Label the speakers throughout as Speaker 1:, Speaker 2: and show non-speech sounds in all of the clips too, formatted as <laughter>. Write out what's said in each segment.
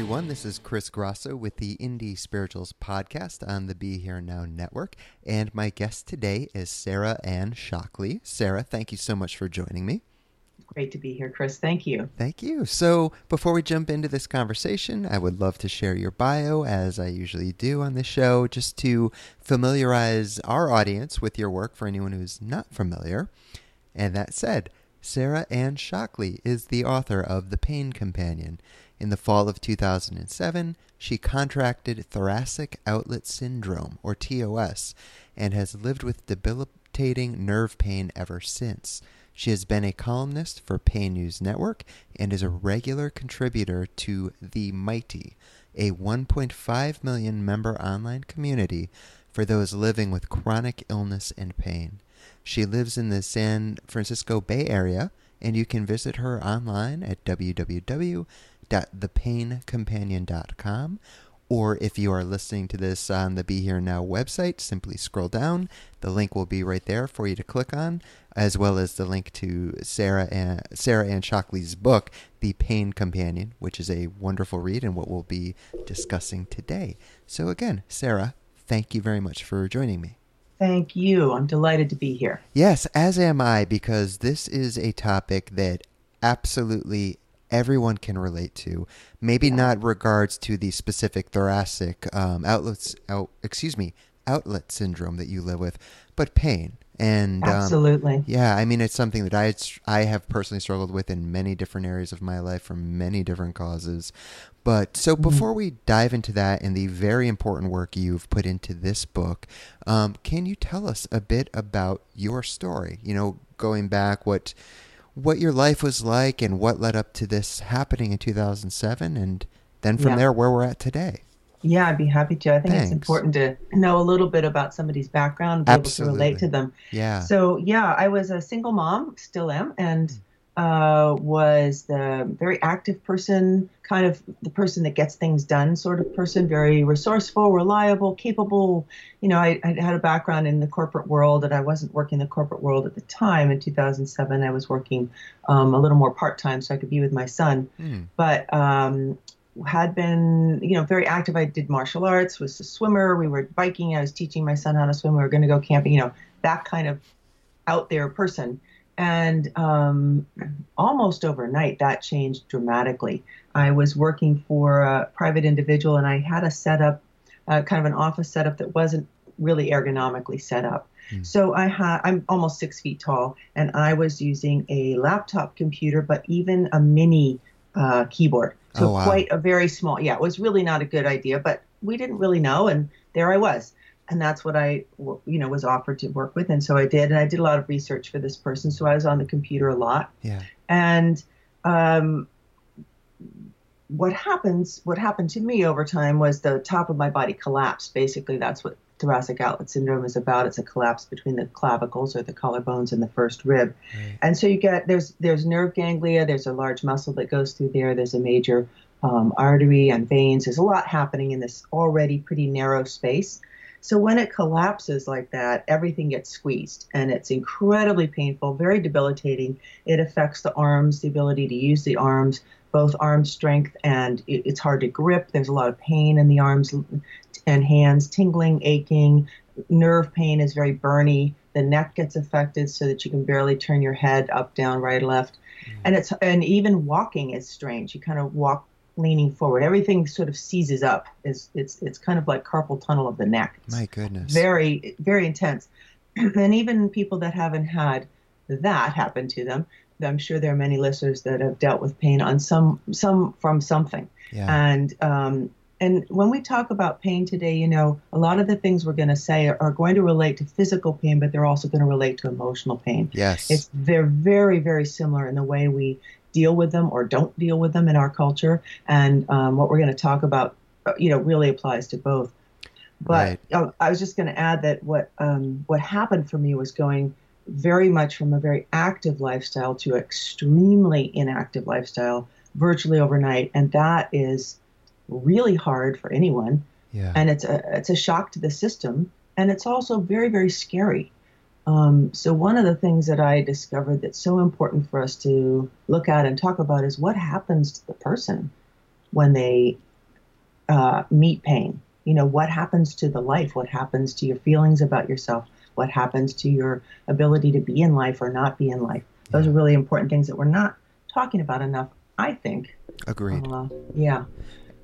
Speaker 1: Everyone. This is Chris Grosso with the Indie Spiritualist podcast on the Be Here Now network. And my guest today is Sarah Anne Shockley. Sarah, thank you so much for joining me.
Speaker 2: Great to be here, Chris. Thank you.
Speaker 1: Thank you. So, before we jump into this conversation, I would love to share your bio, as I usually do on the show, just to familiarize our audience with your work for anyone who's not familiar. And that said, Sarah Anne Shockley is the author of The Pain Companion. In the fall of 2007, she contracted thoracic outlet syndrome, or TOS, and has lived with debilitating nerve pain ever since. She has been a columnist for Pain News Network and is a regular contributor to The Mighty, a 1.5 million member online community for those living with chronic illness and pain. She lives in the San Francisco Bay Area, and you can visit her online at www.thepaincompanion.com. Or if you are listening to this on the Be Here Now website, simply scroll down. The link will be right there for you to click on, as well as the link to Sarah Anne, Sarah Anne Shockley's book, The Pain Companion, which is a wonderful read and what we'll be discussing today. So again, Sarah, thank you very much for joining me.
Speaker 2: Thank you. I'm delighted to be here.
Speaker 1: Yes, as am I, because this is a topic that absolutely everyone can relate to. Maybe
Speaker 2: Yeah.
Speaker 1: not regards to the specific thoracic um, outlets, out, excuse me, outlet syndrome that you live with, but pain. And um,
Speaker 2: Absolutely.
Speaker 1: yeah, I mean, it's something that I I have personally struggled with in many different areas of my life for many different causes. But so
Speaker 2: Mm-hmm.
Speaker 1: before we dive into that and the very important work you've put into this book, um, can you tell us a bit about your story? You know, going back, what what your life was like and what led up to this happening in 2007, and then from
Speaker 2: Yeah.
Speaker 1: there where we're at today.
Speaker 2: Yeah, I'd be happy to. I think
Speaker 1: Thanks.
Speaker 2: it's important to know a little bit about somebody's background, be able to relate to them.
Speaker 1: Yeah.
Speaker 2: So, yeah, I was a single mom, still am, and mm. Uh, was the very active person, kind of the person that gets things done sort of person, very resourceful, reliable, capable. You know, I, I had a background in the corporate world, and I wasn't working in the corporate world at the time. In 2007, I was working um, a little more part time so I could be with my son
Speaker 1: Hmm.
Speaker 2: but um, had been you know very active i did martial arts was a swimmer we were biking i was teaching my son how to swim we were going to go camping you know that kind of out there person and um, almost overnight that changed dramatically i was working for a private individual and i had a setup uh, kind of an office setup that wasn't really ergonomically set up
Speaker 1: Hmm.
Speaker 2: so i had i'm almost six feet tall and i was using a laptop computer but even a mini uh, keyboard so
Speaker 1: Oh, wow.
Speaker 2: quite a very small yeah it was really not a good idea but we didn't really know and there i was and that's what I, you know was offered to work with and so i did and i did a lot of research for this person so i was on the computer a lot.
Speaker 1: Yeah.
Speaker 2: and um, what happens what happened to me over time was the top of my body collapsed. Basically that's what thoracic outlet syndrome is about. It's a collapse between the clavicles or the collarbones and the first rib.
Speaker 1: Right.
Speaker 2: and so you get there's there's nerve ganglia there's a large muscle that goes through there there's a major um, artery and veins. There's a lot happening in this already pretty narrow space So when it collapses like that, everything gets squeezed and it's incredibly painful, very debilitating. It affects the arms, the ability to use the arms, both arm strength, and it, it's hard to grip. There's a lot of pain in the arms and hands, tingling, aching. Nerve pain is very burny. The neck gets affected so that you can barely turn your head up, down, right, left. Mm. And it's and even walking is strange. You kind of walk leaning forward. Everything sort of seizes up. It's it's it's kind of like carpal tunnel of the neck.
Speaker 1: It's My goodness.
Speaker 2: Very very intense. <clears throat> and even people that haven't had that happen to them, I'm sure there are many listeners that have dealt with pain on some some from something. Yeah. And um, and when we talk about pain today, you know, a lot of the things we're going to say are, are, going to relate to physical pain, but they're also going to relate to emotional pain.
Speaker 1: Yes.
Speaker 2: It's they're very very similar in the way we deal with them or don't deal with them in our culture. And um, what we're going to talk about, uh, you know, really applies to both. But right. I was just going to add that what um, what happened for me was going very much from a very active lifestyle to extremely inactive lifestyle virtually overnight, and that is really hard for anyone.
Speaker 1: Yeah.
Speaker 2: And it's a it's a shock to the system, and it's also very very scary. Um, so, one of the things that I discovered that's so important for us to look at and talk about is what happens to the person when they uh, meet pain. You know, what happens to the life? What happens to your feelings about yourself? What happens to your ability to be in life or not be in life? Those are really important things that we're not talking about enough, I think.
Speaker 1: Agreed.
Speaker 2: Uh, yeah.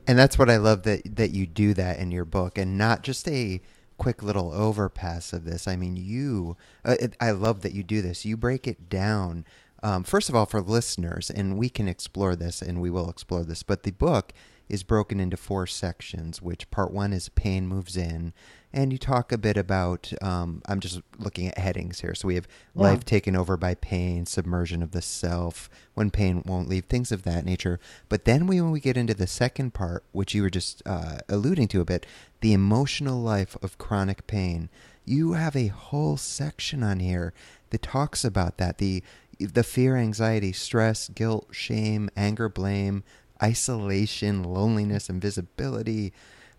Speaker 1: And that's what I love that that you do that in your book, and not just a quick little overpass of this. I mean, you, uh, it, I love that you do this. You break it down. Um, first of all, for listeners, and we can explore this and we will explore this, but the book is broken into four sections, which part one is pain moves in, and you talk a bit about um, i'm just looking at headings here. So we have yeah. life taken over by pain submersion of the self when pain won't leave things of that nature. But then we, when we get into the second part which you were just uh, alluding to a bit the emotional life of chronic pain you have a whole section on here that talks about that. The the fear anxiety stress guilt shame anger blame isolation loneliness invisibility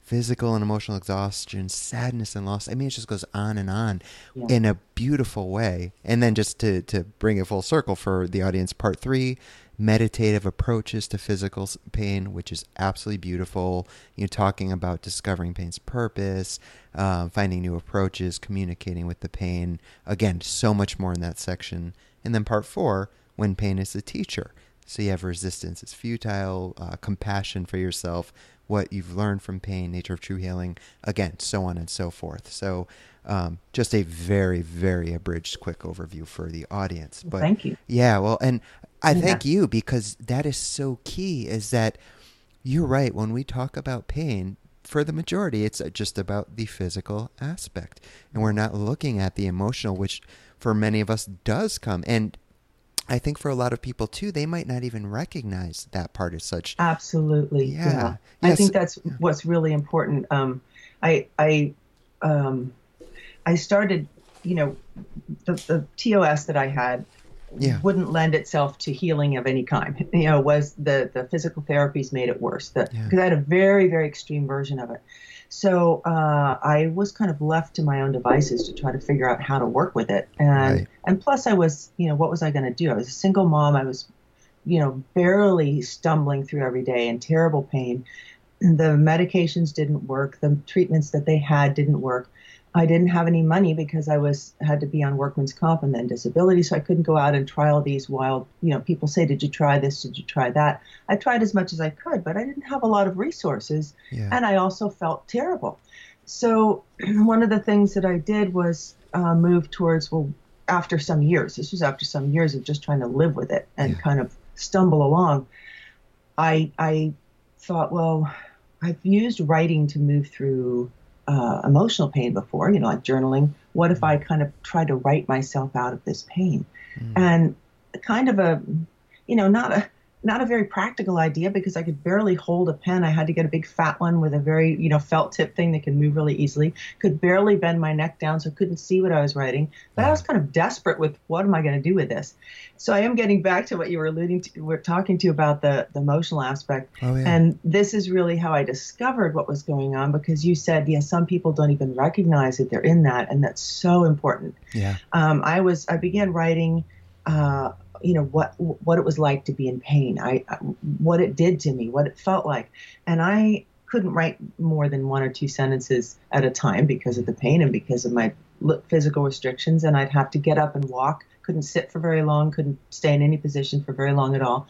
Speaker 1: physical and emotional exhaustion, sadness and loss. I mean, it just goes on and on yeah. in a beautiful way. And then just to, to bring it full circle for the audience, part three, meditative approaches to physical pain, which is absolutely beautiful. You know, talking about discovering pain's purpose, uh, finding new approaches, communicating with the pain. Again, so much more in that section. And then part four, when pain is the teacher. So you have resistance is futile, uh, compassion for yourself, what you've learned from pain, nature of true healing, again, so on and so forth. So, um, just a very, very abridged, quick overview for the audience.
Speaker 2: But thank you.
Speaker 1: Yeah, well, and I yeah. thank you because that is so key. Is that you're right when we talk about pain. For the majority, it's just about the physical aspect, and we're not looking at the emotional, which for many of us does come. And I think for a lot of people too, they might not even recognize that part as such.
Speaker 2: Absolutely. Yeah. yeah. Yes. I think that's yeah. what's really important. Um, I, I, um, I started, you know, the, the TOS that I had yeah. wouldn't lend itself to healing of any kind. <laughs> You know, was the, the physical therapies made it worse. Because I had a very, very extreme version of it. So uh, I was kind of left to my own devices to try to figure out how to work with it. And right. and plus, I was, you know, what was I going to do? I was a single mom. I was, you know, barely stumbling through every day in terrible pain. The medications didn't work. The treatments that they had didn't work. I didn't have any money because I was had to be on workman's comp and then disability, so I couldn't go out and try all these wild. You know, people say, "Did you try this? Did you try that?" I tried as much as I could, but I didn't have a lot of resources, yeah. and I also felt terrible. So <clears throat> one of the things that I did was uh, move towards well, after some years. This was after some years of just trying to live with it and yeah. kind of stumble along. I I thought, well, I've used writing to move through uh, emotional pain before, you know, like journaling. What if I kind of try to write myself out of this pain? Mm. And kind of a, you know, not a not a very practical idea because I could barely hold a pen. I had to get a big fat one with a very, you know, felt tip thing that can move really easily. Could barely bend my neck down, so couldn't see what I was writing. But I was kind of desperate with what am I going to do with this? So I am getting back to what you were alluding to. We're talking to about the the emotional aspect,
Speaker 1: Oh, yeah.
Speaker 2: and this is really how I discovered what was going on because you said, yeah, some people don't even recognize that they're in that, and that's so important
Speaker 1: yeah.
Speaker 2: um, I was I began writing, uh, you know what what it was like to be in pain. I what it did to me, what it felt like, and I couldn't write more than one or two sentences at a time because of the pain and because of my physical restrictions. And I'd have to get up and walk. Couldn't sit for very long. Couldn't stay in any position for very long at all.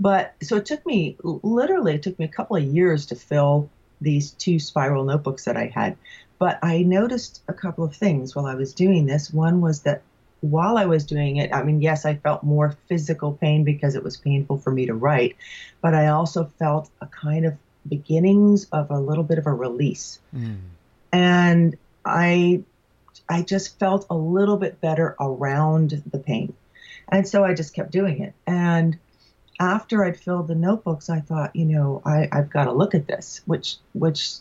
Speaker 2: But so it took me literally it took me a couple of years to fill these two spiral notebooks that I had. But I noticed a couple of things while I was doing this. One was that while I was doing it, I mean, yes, I felt more physical pain because it was painful for me to write, but I also felt a kind of beginnings of a little bit of a release.
Speaker 1: Mm.
Speaker 2: And I I just felt a little bit better around the pain. And so I just kept doing it. And after I'd filled the notebooks, I thought, you know, I, I've got to look at this, which which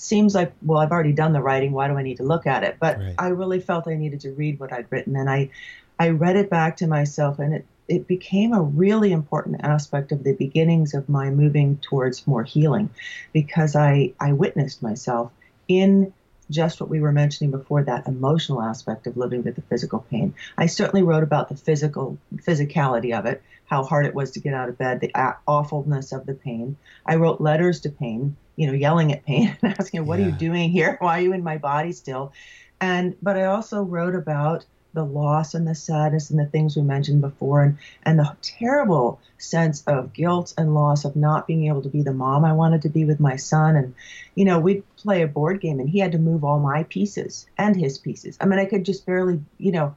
Speaker 2: seems like, well, I've already done the writing. Why do I need to look at it? But
Speaker 1: Right.
Speaker 2: I really felt I needed to read what I'd written, and I I read it back to myself, and it it became a really important aspect of the beginnings of my moving towards more healing, because I I witnessed myself in just what we were mentioning before that emotional aspect of living with the physical pain. I certainly wrote about the physical physicality of it, how hard it was to get out of bed, the awfulness of the pain. I wrote letters to pain, you know, yelling at pain <laughs> and asking, "What are you doing here? Why are you in my body still?" And but I also wrote about the loss and the sadness and the things we mentioned before and and the terrible sense of guilt and loss of not being able to be the mom I wanted to be with my son and you know we'd play a board game and he had to move all my pieces and his pieces I mean I could just barely you know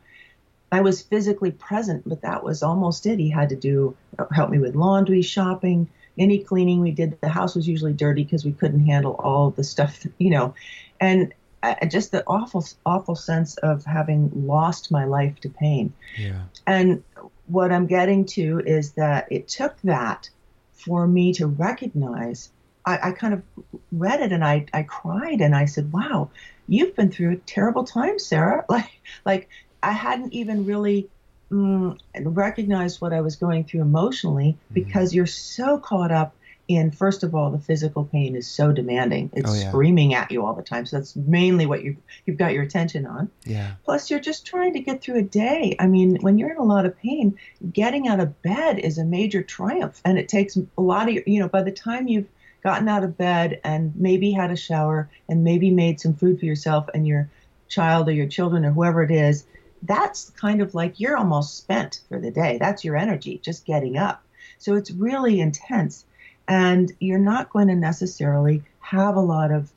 Speaker 2: I was physically present but that was almost it he had to do help me with laundry shopping any cleaning we did the house was usually dirty because we couldn't handle all the stuff <laughs> you know and uh, just the awful awful sense of having lost my life to pain
Speaker 1: Yeah.
Speaker 2: and what I'm getting to is that it took that for me to recognize. I, I kind of read it and I, I cried and I said, "Wow, you've been through a terrible time, Sarah." <laughs> Like like I hadn't even really mm, recognized what I was going through emotionally because you're so caught up in first of all the physical pain is so demanding. It's
Speaker 1: Oh, yeah.
Speaker 2: screaming at you all the time. So that's mainly what you've, you've got your attention on.
Speaker 1: Yeah.
Speaker 2: Plus, you're just trying to get through a day. I mean, when you're in a lot of pain, getting out of bed is a major triumph. And it takes a lot of, you know, by the time you've gotten out of bed and maybe had a shower and maybe made some food for yourself and your child or your children or whoever it is, that's kind of like you're almost spent for the day. That's your energy, just getting up. So it's really intense. And you're not going to necessarily have a lot of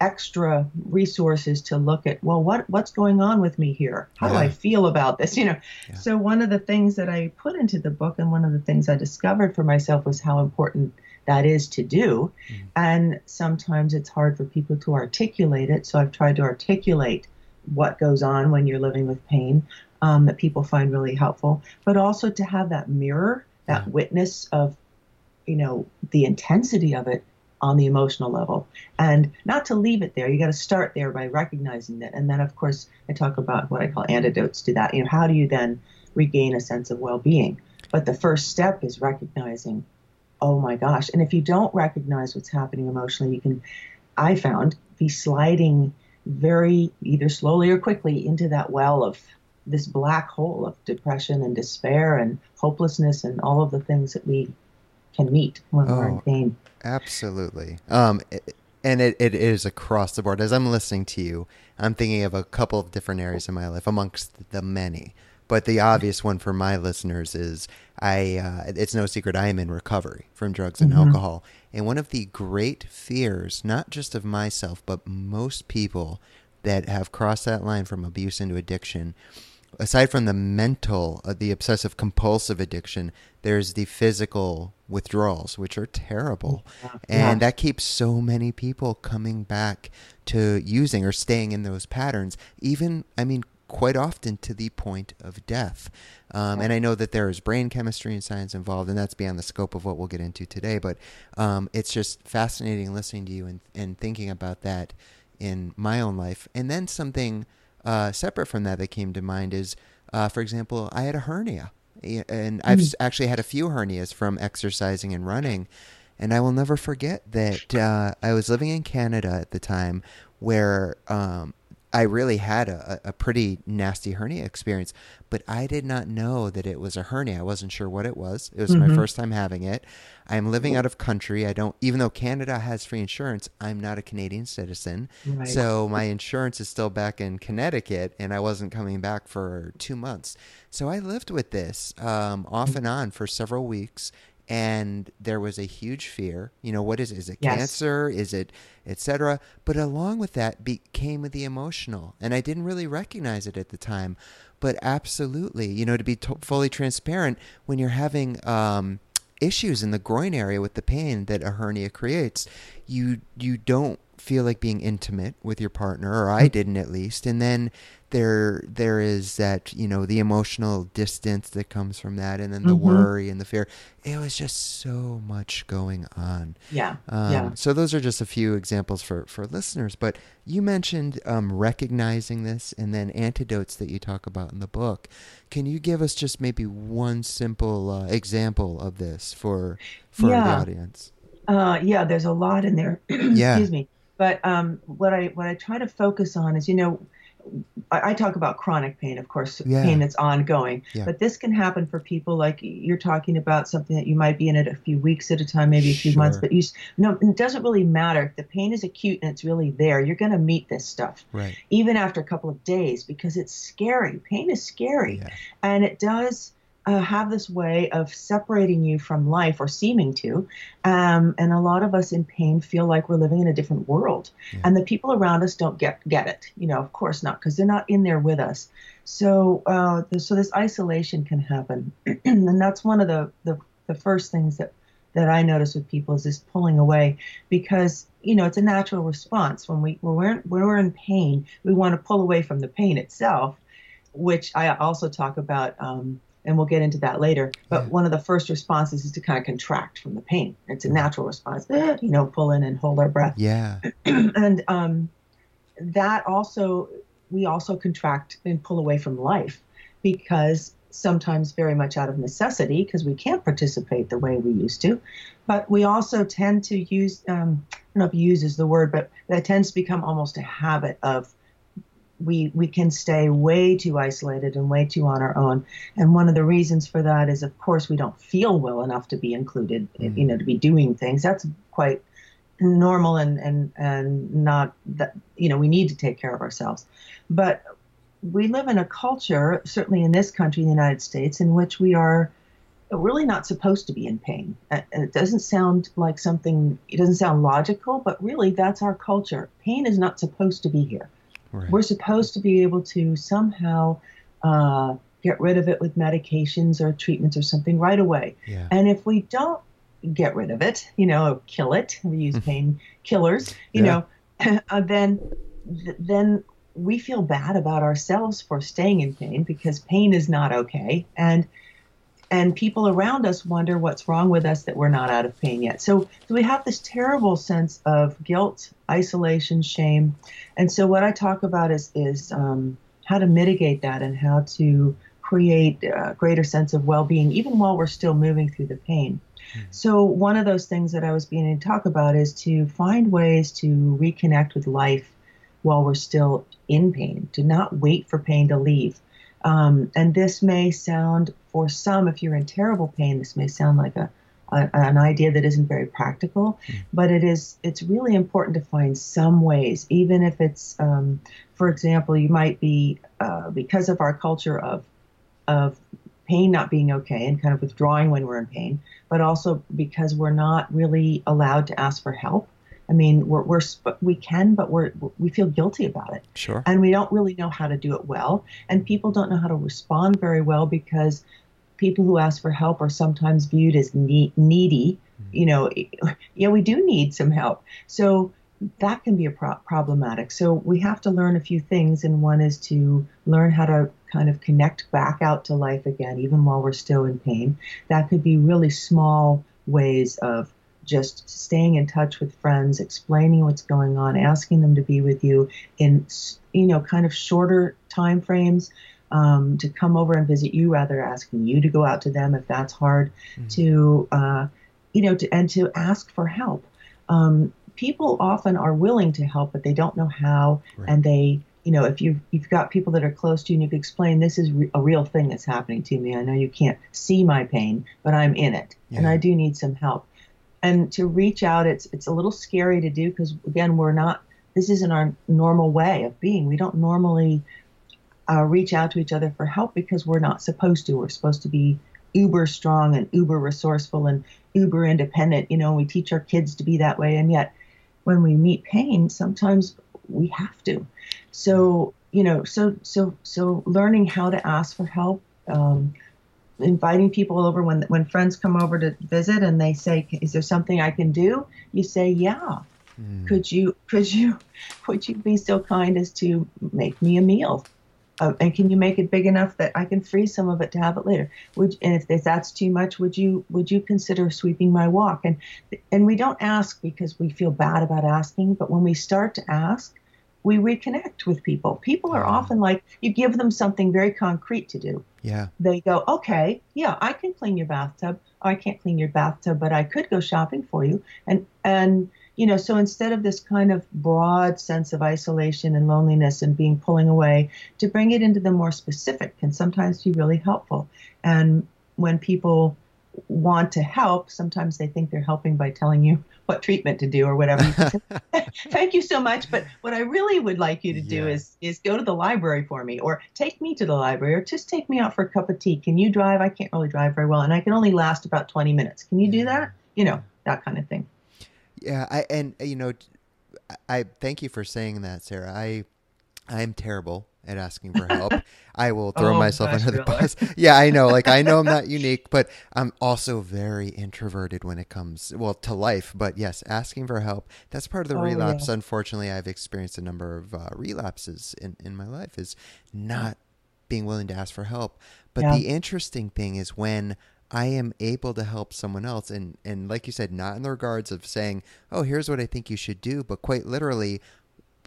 Speaker 2: extra resources to look at well what what's going on with me here how do i feel about this you know
Speaker 1: Yeah.
Speaker 2: so one of the things that i put into the book and one of the things i discovered for myself was how important that is to do
Speaker 1: Mm.
Speaker 2: and sometimes it's hard for people to articulate it so i've tried to articulate what goes on when you're living with pain um, that people find really helpful. But also to have that mirror that
Speaker 1: Yeah.
Speaker 2: witness of you know the intensity of it on the emotional level. And not to leave it there you got to start there by recognizing that and then of course i talk about what i call antidotes to that. You know how do you then regain a sense of well-being? But the first step is recognizing oh my gosh. And if you don't recognize what's happening emotionally you can i found be sliding very either slowly or quickly into that well of this black hole of depression and despair and hopelessness and all of the things that we can meet when we're in
Speaker 1: Oh.
Speaker 2: pain
Speaker 1: Absolutely. Um, it- and it, it is across the board. As I'm listening to you, I'm thinking of a couple of different areas in my life amongst the many. But the obvious one for my listeners is I. Uh, it's no secret I am in recovery from drugs and alcohol, and one of the great fears, not just of myself, but most people that have crossed that line from abuse into addiction, aside from the mental, uh, the obsessive compulsive addiction, there's the physical withdrawals, which are terrible. And that keeps so many people coming back to using or staying in those patterns. Even, I mean, quite often to the point of death. Um, and I know that there is brain chemistry and science involved, and that's beyond the scope of what we'll get into today. But um, it's just fascinating listening to you and, and thinking about that in my own life. And then something uh, separate from that that came to mind is, uh, for example, I had a hernia. And I've mm. actually had a few hernias from exercising and running. And I will never forget that uh, I was living in Canada at the time where um, I really had a, a pretty nasty hernia experience, but I did not know that it was a hernia. I wasn't sure what it was. It was mm-hmm. my first time having it. I'm living out of country. I don't, even though Canada has free insurance, I'm not a Canadian citizen. Right. So my insurance is still back in Connecticut, and I wasn't coming back for two months. So I lived with this um, off and on for several weeks and there was a huge fear you know what is it? Is it yes. cancer is it etc but along with that be, came the emotional and i didn't really recognize it at the time but absolutely you know to be to- fully transparent when you're having um, issues in the groin area with the pain that a hernia creates you you don't feel like being intimate with your partner or I mm. didn't at least and then there there is that you know the emotional distance that comes from that and then the mm-hmm. worry and the fear. It was just so much going on.
Speaker 2: Yeah. Um, yeah.
Speaker 1: so those are just a few examples for for listeners but you mentioned um, recognizing this and then antidotes that you talk about in the book. Can you give us just maybe one simple uh, example of this for for yeah. the audience?
Speaker 2: Uh, yeah there's a lot in there. <clears throat> Yeah. excuse me. But um, what I what I try to focus on is, you know, I, I talk about chronic pain, of course, yeah. pain that's ongoing. Yeah. But this can happen for people like you're talking about something that you might be in it a few weeks at a time, maybe a few sure. months. But you no, it doesn't really matter if the pain is acute and it's really there. You're going to meet this stuff,
Speaker 1: right.
Speaker 2: even after a couple of days, because it's scary. Pain is scary, yeah. and it does uh, have this way of separating you from life or seeming to. Um, and a lot of us in pain feel like we're living in a different world. Yeah. And the people around us don't get, get it. You know, of course not, because they're not in there with us. So, uh, so this isolation can happen. <clears throat> and that's one of the, the, the first things that, that I notice with people is this pulling away because, you know, it's a natural response. When, we, when, we're, when we're in pain, we want to pull away from the pain itself, which I also talk about. Um, and we'll get into that later. But yeah. one of the first responses is to kind of contract from the pain. It's a natural response, you know, pull in and hold our breath.
Speaker 1: Yeah. <clears throat>
Speaker 2: and um, that also, we also contract and pull away from life because sometimes very much out of necessity because we can't participate the way we used to. But we also tend to use, um, I don't know if use is the word, but that tends to become almost a habit of we we can stay way too isolated and way too on our own. And one of the reasons for that is, of course, we don't feel well enough to be included. Mm-hmm. You know, to be doing things. That's quite normal and and and not that you know we need to take care of ourselves. But we live in a culture, certainly in this country, the United States, in which we are really not supposed to be in pain. And it doesn't sound like something, it doesn't sound logical, but really that's our culture. Pain is not supposed to be here. Right. We're supposed to be able to somehow uh, get rid of it with medications or treatments or something right away.
Speaker 1: Yeah.
Speaker 2: And if we don't get rid of it, you know, kill it, we use pain killers, you yeah. know, <laughs> uh, then then we feel bad about ourselves for staying in pain because pain is not okay. And and people around us wonder what's wrong with us that we're not out of pain yet. So, so we have this terrible sense of guilt, isolation, shame, and so what I talk about is is um, how to mitigate that and how to create a greater sense of well-being even while we're still moving through the pain. Mm-hmm. So one of those things that I was beginning to talk about is to find ways to reconnect with life while we're still in pain, to not wait for pain to leave. Um, and this may sound, for some, if you're in terrible pain, this may sound like a, a an idea that isn't very practical, mm. but it is. It's really important to find some ways, even if it's, um, for example, you might be uh, because of our culture of of pain not being okay and kind of withdrawing when we're in pain, but also because we're not really allowed to ask for help. I mean, we're, we're we can, but we're we feel guilty about it.
Speaker 1: Sure.
Speaker 2: And we don't really know how to do it well, and people don't know how to respond very well because people who ask for help are sometimes viewed as needy. Mm-hmm. You know, <laughs> yeah, we do need some help. So that can be a pro- problematic. So we have to learn a few things, and one is to learn how to kind of connect back out to life again, even while we're still in pain. That could be really small ways of just staying in touch with friends, explaining what's going on, asking them to be with you in you know kind of shorter time frames. Um, to come over and visit you, rather asking you to go out to them if that's hard. Mm-hmm. To uh, you know, to, and to ask for help. Um, people often are willing to help, but they don't know how, right. and they you know, if you've, you've got people that are close to you and you can explain this is re- a real thing that's happening to me. I know you can't see my pain, but I'm in it yeah. and I do need some help. And to reach out, it's, it's a little scary to do because again, we're not, this isn't our normal way of being. We don't normally uh, reach out to each other for help because we're not supposed to. We're supposed to be uber strong and uber resourceful and uber independent. You know, we teach our kids to be that way. And yet when we meet pain, sometimes we have to. So you know, so so so learning how to ask for help, um, inviting people over when when friends come over to visit and they say, "Is there something I can do?" You say, "Yeah." Mm. Could you could you <laughs> would you be so kind as to make me a meal? Uh, and can you make it big enough that I can freeze some of it to have it later? Would and if, if that's too much, would you would you consider sweeping my walk? And and we don't ask because we feel bad about asking, but when we start to ask, we reconnect with people. People are often like, you give them something very concrete to do.
Speaker 1: Yeah.
Speaker 2: They go, okay, yeah, I can clean your bathtub. I can't clean your bathtub, but I could go shopping for you. And, and, you know, so instead of this kind of broad sense of isolation and loneliness and being pulling away, to bring it into the more specific can sometimes be really helpful. And when people want to help, sometimes they think they're helping by telling you what treatment to do or whatever. <laughs> <laughs> Thank you so much, but what I really would like you to do is is go to the library for me, or take me to the library, or just take me out for a cup of tea. Can you drive? I can't really drive very well, and I can only last about twenty minutes. Can you do that? You know that kind of thing.
Speaker 1: Yeah, I and you know, I thank you for saying that, Sarah. I I'm terrible at asking for help. I will <laughs> throw oh, myself gosh, under the bus. <laughs> Yeah, I know. Like I know I'm not unique, but I'm also very introverted when it comes well to life. But yes, asking for help, that's part of the oh, relapse. Yeah. Unfortunately, I've experienced a number of uh, relapses in in my life is not being willing to ask for help. But yeah. the interesting thing is when I am able to help someone else and and like you said not in the regards of saying, "Oh, here's what I think you should do," but quite literally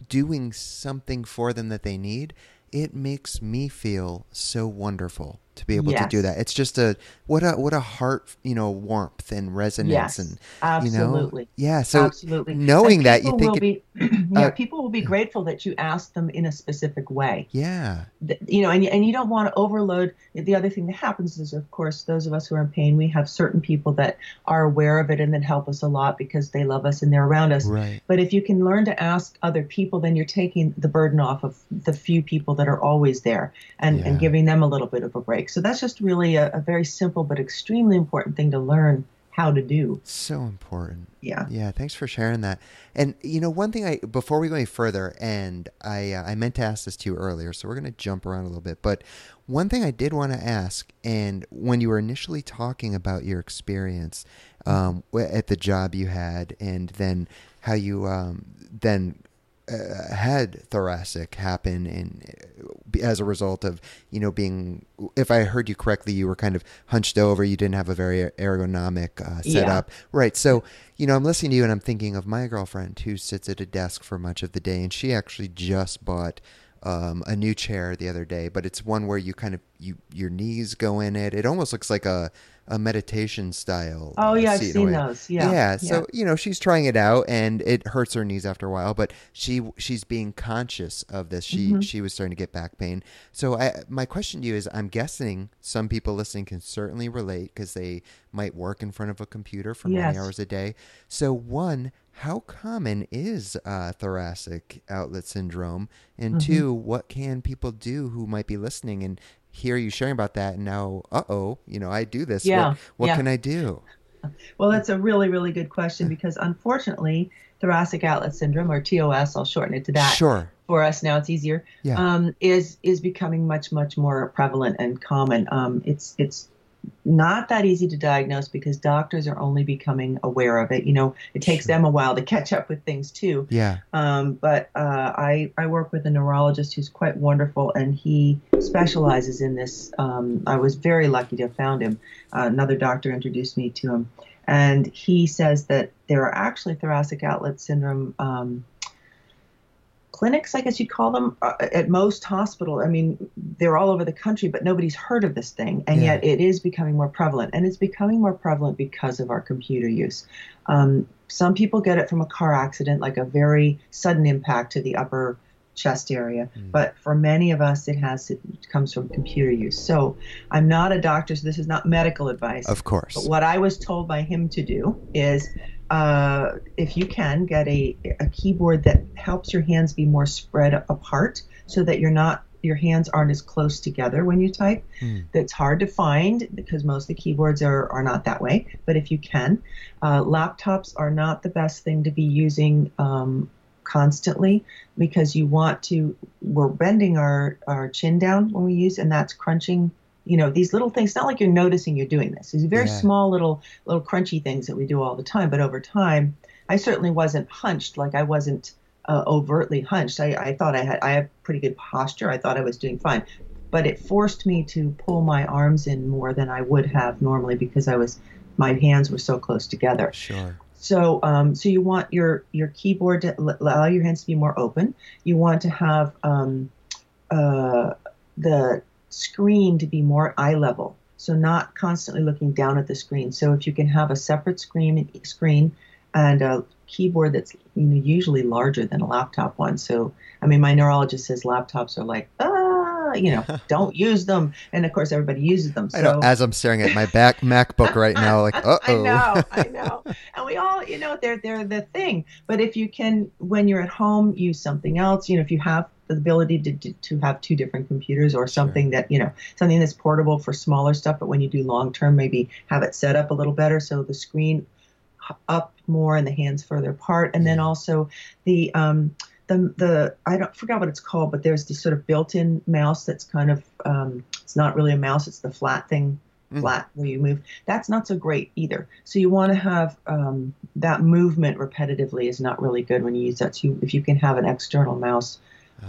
Speaker 1: doing something for them that they need, it makes me feel so wonderful to be able yes. to do that. It's just a what a what a heart you know warmth and resonance
Speaker 2: yes,
Speaker 1: and
Speaker 2: absolutely
Speaker 1: you know, yeah. So absolutely knowing that you think it,
Speaker 2: be, <clears throat> <clears throat> yeah uh, people will be grateful that you ask them in a specific way.
Speaker 1: Yeah,
Speaker 2: you know, and and you don't want to overload. The other thing that happens is, of course, those of us who are in pain, we have certain people that are aware of it and that help us a lot because they love us and they're around us.
Speaker 1: Right.
Speaker 2: But if you can learn to ask other people, then you're taking the burden off of the few people that are always there and yeah. and giving them a little bit of a break. So that's just really a, a very simple but extremely important thing to learn how to do.
Speaker 1: So important.
Speaker 2: Yeah.
Speaker 1: Yeah. Thanks for sharing that. And you know, one thing I before we go any further, and I uh, I meant to ask this to you earlier, so we're going to jump around a little bit. But one thing I did want to ask, and when you were initially talking about your experience um, at the job you had, and then how you um, then uh, had thoracic happen in as a result of you know being if I heard you correctly you were kind of hunched over. You didn't have a very ergonomic uh, setup. Yeah. right. So you know I'm listening to you and I'm thinking of my girlfriend who sits at a desk for much of the day and she actually just bought um, a new chair the other day but it's one where you kind of you your knees go in it. It almost looks like a a meditation style.
Speaker 2: Oh yeah, I've seen those. Yeah.
Speaker 1: yeah. So yeah. you know she's trying it out, and it hurts her knees after a while. But she she's being conscious of this. She mm-hmm. she was starting to get back pain. So I my question to you is, I'm guessing some people listening can certainly relate because they might work in front of a computer for yes. many hours a day. So one, how common is uh, thoracic outlet syndrome? And mm-hmm. two, what can people do who might be listening and hear you sharing about that and now uh-oh you know i do this
Speaker 2: yeah,
Speaker 1: what, what
Speaker 2: yeah.
Speaker 1: can i do
Speaker 2: well that's a really really good question because unfortunately thoracic outlet syndrome or tos i'll shorten it to that
Speaker 1: sure
Speaker 2: for us now it's easier
Speaker 1: yeah.
Speaker 2: um, is is becoming much much more prevalent and common um, it's it's not that easy to diagnose because doctors are only becoming aware of it. You know, it takes
Speaker 1: Sure.
Speaker 2: them a while to catch up with things too.
Speaker 1: Yeah.
Speaker 2: Um, but uh, I, I work with a neurologist who's quite wonderful, and he specializes in this. Um, I was very lucky to have found him. Uh, another doctor introduced me to him, and he says that there are actually thoracic outlet syndrome um, clinics, I guess you'd call them, uh, at most hospital. I mean, they're all over the country, but nobody's heard of this thing, and
Speaker 1: Yeah.
Speaker 2: yet it is becoming more prevalent, and it's becoming more prevalent because of our computer use. Um, some people get it from a car accident, like a very sudden impact to the upper chest area.
Speaker 1: Mm.
Speaker 2: But for many of us, it has it comes from computer use. So I'm not a doctor, so this is not medical advice.
Speaker 1: Of course.
Speaker 2: But what I was told by him to do is, uh, if you can, get a, a keyboard that helps your hands be more spread apart, so that you're not your hands aren't as close together when you type.
Speaker 1: Hmm.
Speaker 2: That's hard to find because most of the keyboards are, are not that way. But if you can, uh, laptops are not the best thing to be using um, constantly because you want to. We're bending our our chin down when we use, and that's crunching you know these little things It's not like you're noticing you're doing this these very
Speaker 1: Yeah.
Speaker 2: small little little crunchy things that we do all the time but over time i certainly wasn't hunched like i wasn't uh, overtly hunched I, I thought i had i have pretty good posture i thought i was doing fine but it forced me to pull my arms in more than i would have normally because i was my hands were so close together
Speaker 1: Sure.
Speaker 2: so, um, so you want your your keyboard to l- allow your hands to be more open. You want to have um, uh, the screen to be more eye level, so not constantly looking down at the screen. So, if you can have a separate screen screen and a keyboard that's you know usually larger than a laptop one. So, I mean, my neurologist says laptops are like ah, you know, <laughs> don't use them, and of course everybody uses them. So.
Speaker 1: I know. As I'm staring at my back <laughs> MacBook right now, like, uh <laughs>
Speaker 2: I
Speaker 1: oh.
Speaker 2: know, I know. And we all, you know, they're they're the thing. But if you can, when you're at home, use something else. You know, if you have the ability to to, to have two different computers or something that you know something that's portable for smaller stuff. But when you do long term, maybe have it set up a little better so the screen up more and the hands further apart, and then also the um, the the I don't forgot what it's called, but there's this sort of built-in mouse that's kind of um, it's not really a mouse, it's the flat thing,
Speaker 1: Mhm.
Speaker 2: flat where you move. That's not so great either. So you want to have um, that movement repetitively is not really good when you use that. So you, if you can have an external mouse,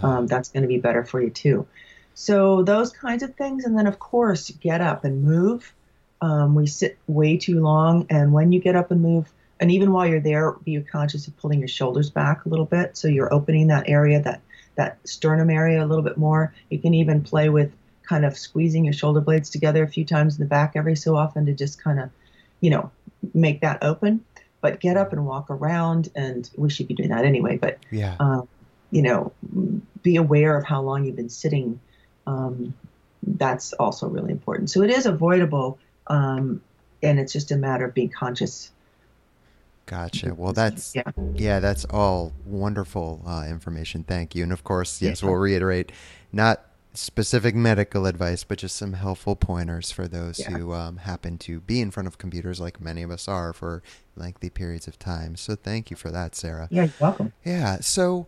Speaker 2: um, that's going to be better for you too. So those kinds of things, and then of course get up and move. Um, we sit way too long, and when you get up and move, and even while you're there, be conscious of pulling your shoulders back a little bit, so you're opening that area, that that sternum area a little bit more. You can even play with kind of squeezing your shoulder blades together a few times in the back every so often to just kind of, you know, make that open. But get up and walk around, and we should be doing that anyway. But
Speaker 1: yeah.
Speaker 2: um, you know, be aware of how long you've been sitting. Um, that's also really important. So it is avoidable, um, and it's just a matter of being conscious.
Speaker 1: Gotcha. Well, that's
Speaker 2: yeah,
Speaker 1: yeah, that's all wonderful uh, information. Thank you. And of course, yes,
Speaker 2: Yeah.
Speaker 1: we'll reiterate not specific medical advice, but just some helpful pointers for those
Speaker 2: Yeah.
Speaker 1: who um, happen to be in front of computers, like many of us are, for lengthy periods of time. So thank you for that, Sarah.
Speaker 2: yeah, you're welcome.
Speaker 1: Yeah. So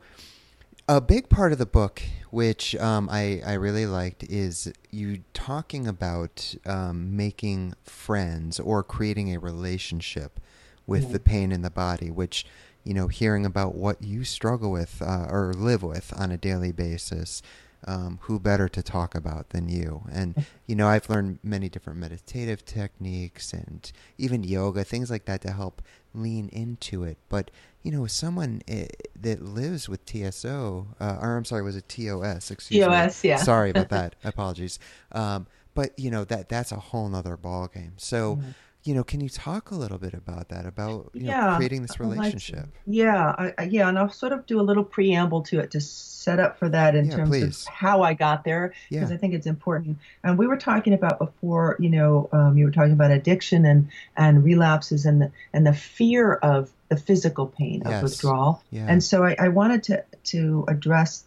Speaker 1: a big part of the book, which um, I, I really liked, is you talking about um, making friends or creating a relationship with
Speaker 2: Mhm.
Speaker 1: the pain in the body, which, you know, hearing about what you struggle with uh, or live with on a daily basis. Um, who better to talk about than you? And, you know, I've learned many different meditative techniques and even yoga, things like that to help lean into it. But, you know, someone eh, that lives with TSO, uh, or I'm sorry, was it TOS? Excuse me.
Speaker 2: TOS, yeah.
Speaker 1: Sorry about <laughs> that. Apologies. Um, but you know that that's a whole nother ball game. So,
Speaker 2: Mhm.
Speaker 1: you know, can you talk a little bit about that? About you know,
Speaker 2: Yeah,
Speaker 1: creating this
Speaker 2: I'd like
Speaker 1: relationship.
Speaker 2: Yeah, I, I, yeah, and I'll sort of do a little preamble to it to set up for that in
Speaker 1: Yeah,
Speaker 2: terms
Speaker 1: please.
Speaker 2: of how I got there because
Speaker 1: Yeah.
Speaker 2: I think it's important. And we were talking about before, you know, um, you were talking about addiction and and relapses and the and the fear of the physical pain of
Speaker 1: Yes.
Speaker 2: withdrawal.
Speaker 1: Yeah.
Speaker 2: And so I, I wanted to to address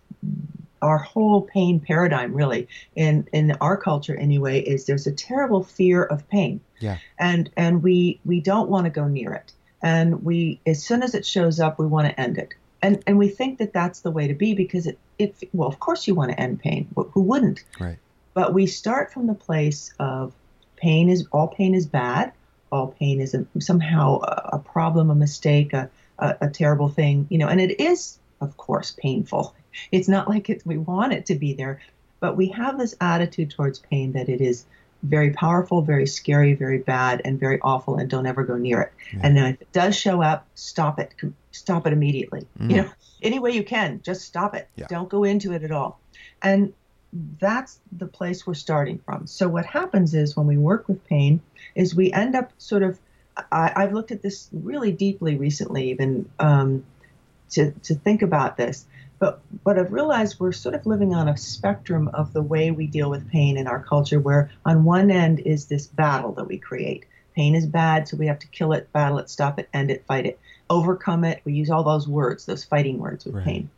Speaker 2: our whole pain paradigm really in in our culture anyway is there's a terrible fear of pain
Speaker 1: Yeah.
Speaker 2: and and we we don't want to go near it and we as soon as it shows up we want to end it and and we think that that's the way to be because it it well of course you want to end pain Wh- who wouldn't
Speaker 1: Right.
Speaker 2: but we start from the place of pain is all pain is bad. All pain is a, somehow a, a, problem, a mistake, a, a, a terrible thing, you know. And it is, of course, painful. It's not like it, we want it to be there, but we have this attitude towards pain that it is very powerful, very scary, very bad, and very awful, and don't ever go near it. Yeah. And then if it does show up, stop it. Stop it immediately. Mm. You know, any way you can, just stop it. Yeah. Don't go into it at all. And that's the place we're starting from. So what happens is when we work with pain, is we end up sort of. I, have looked at this really deeply recently, even um, to to think about this. But what I've realized we're sort of living on a spectrum of the way we deal with pain in our culture, where on one end is this battle that we create. Pain is bad, so we have to kill it, battle it, stop it, end it, fight it, overcome it. We use all those words, those fighting words with right. pain.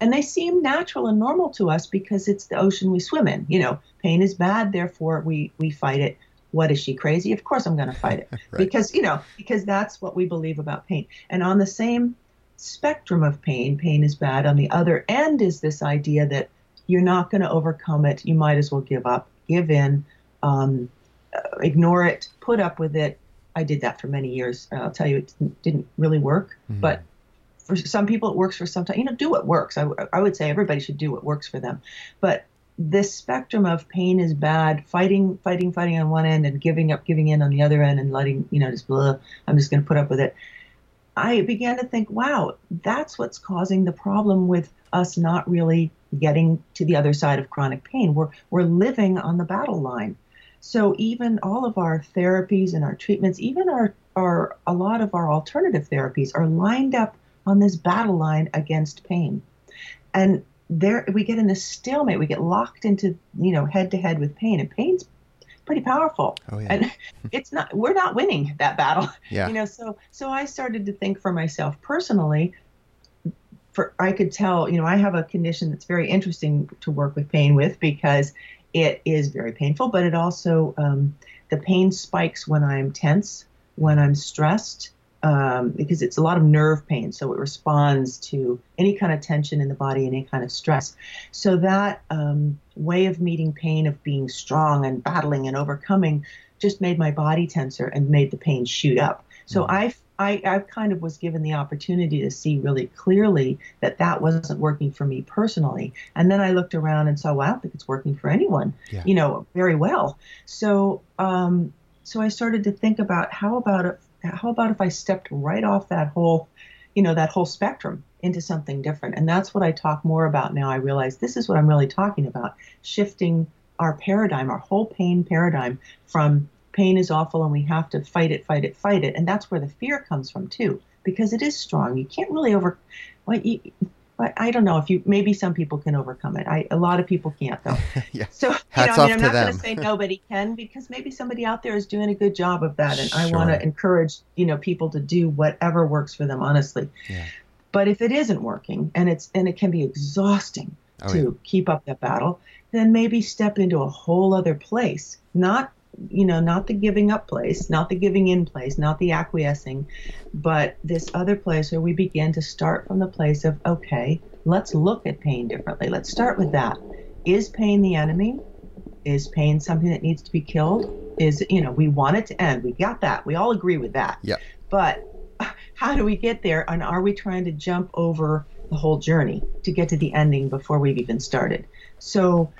Speaker 2: And they seem natural and normal to us because it's the ocean we swim in. You know, pain is bad, therefore we, we fight it. What is she crazy? Of course I'm going <laughs> to fight it. right. Because, you know, because that's what we believe about pain. And on the same spectrum of pain, pain is bad. On the other end is this idea that you're not going to overcome it. You might as well give up, give in, um, uh, ignore it, put up with it. I did that for many years. I'll tell you, it didn't really work. Mm-hmm. But for some people, it works for some time. You know, do what works. I, I would say everybody should do what works for them. But this spectrum of pain is bad, fighting, fighting, fighting on one end, and giving up, giving in on the other end, and letting you know just blah. I'm just going to put up with it I began to think, wow, that's what's causing the problem with us not really getting to the other side of chronic pain. We're, we're living on the battle line. So even all of our therapies and our treatments, even our, our a lot of our alternative therapies are lined up on this battle line against pain. And there we get in this stalemate. We get locked into, you know, head to head with pain. And pain's pretty powerful. Oh, yeah. And <laughs> it's not we're not winning that battle. Yeah. You know, so so I started to think for myself personally, for I could tell, you know, I have a condition that's very interesting to work with pain with because it is very painful, but it also um, the pain spikes when I'm tense, when I'm stressed, um, because it's a lot of nerve pain. So it responds to any kind of tension in the body, any kind of stress. So that um, way of meeting pain, of being strong and battling and overcoming, just made my body tenser and made the pain shoot up. So mm-hmm. I, I, I kind of was given the opportunity to see really clearly that that wasn't working for me personally. And then I looked around and saw, well, I don't think it's working for anyone, yeah. you know, very well. So, um, so I started to think about how about it how about if I stepped right off that whole, you know, that whole spectrum into something different? And that's what I talk more about now. I realize this is what I'm really talking about shifting our paradigm, our whole pain paradigm from pain is awful and we have to fight it, fight it, fight it. And that's where the fear comes from too, because it is strong. You can't really over, well, you, but I don't know if you maybe some people can overcome it. I a lot of people can't though. <laughs>
Speaker 1: yeah.
Speaker 2: So you
Speaker 1: Hats
Speaker 2: know,
Speaker 1: I
Speaker 2: mean, I'm not
Speaker 1: going
Speaker 2: to say <laughs> nobody can because maybe somebody out there is doing a good job of that, and sure. I want to encourage you know people to do whatever works for them, honestly. Yeah. But if it isn't working, and it's and it can be exhausting oh, to yeah. keep up that battle, then maybe step into a whole other place, not you know, not the giving up place, not the giving in place, not the acquiescing, but this other place where we begin to start from the place of, okay, let's look at pain differently. Let's start with that. Is pain the enemy? Is pain something that needs to be killed? Is, you know, we want it to end. We got that. We all agree with that.
Speaker 1: Yeah.
Speaker 2: But <laughs> how do we get there? And are we trying to jump over the whole journey to get to the ending before we've even started? So,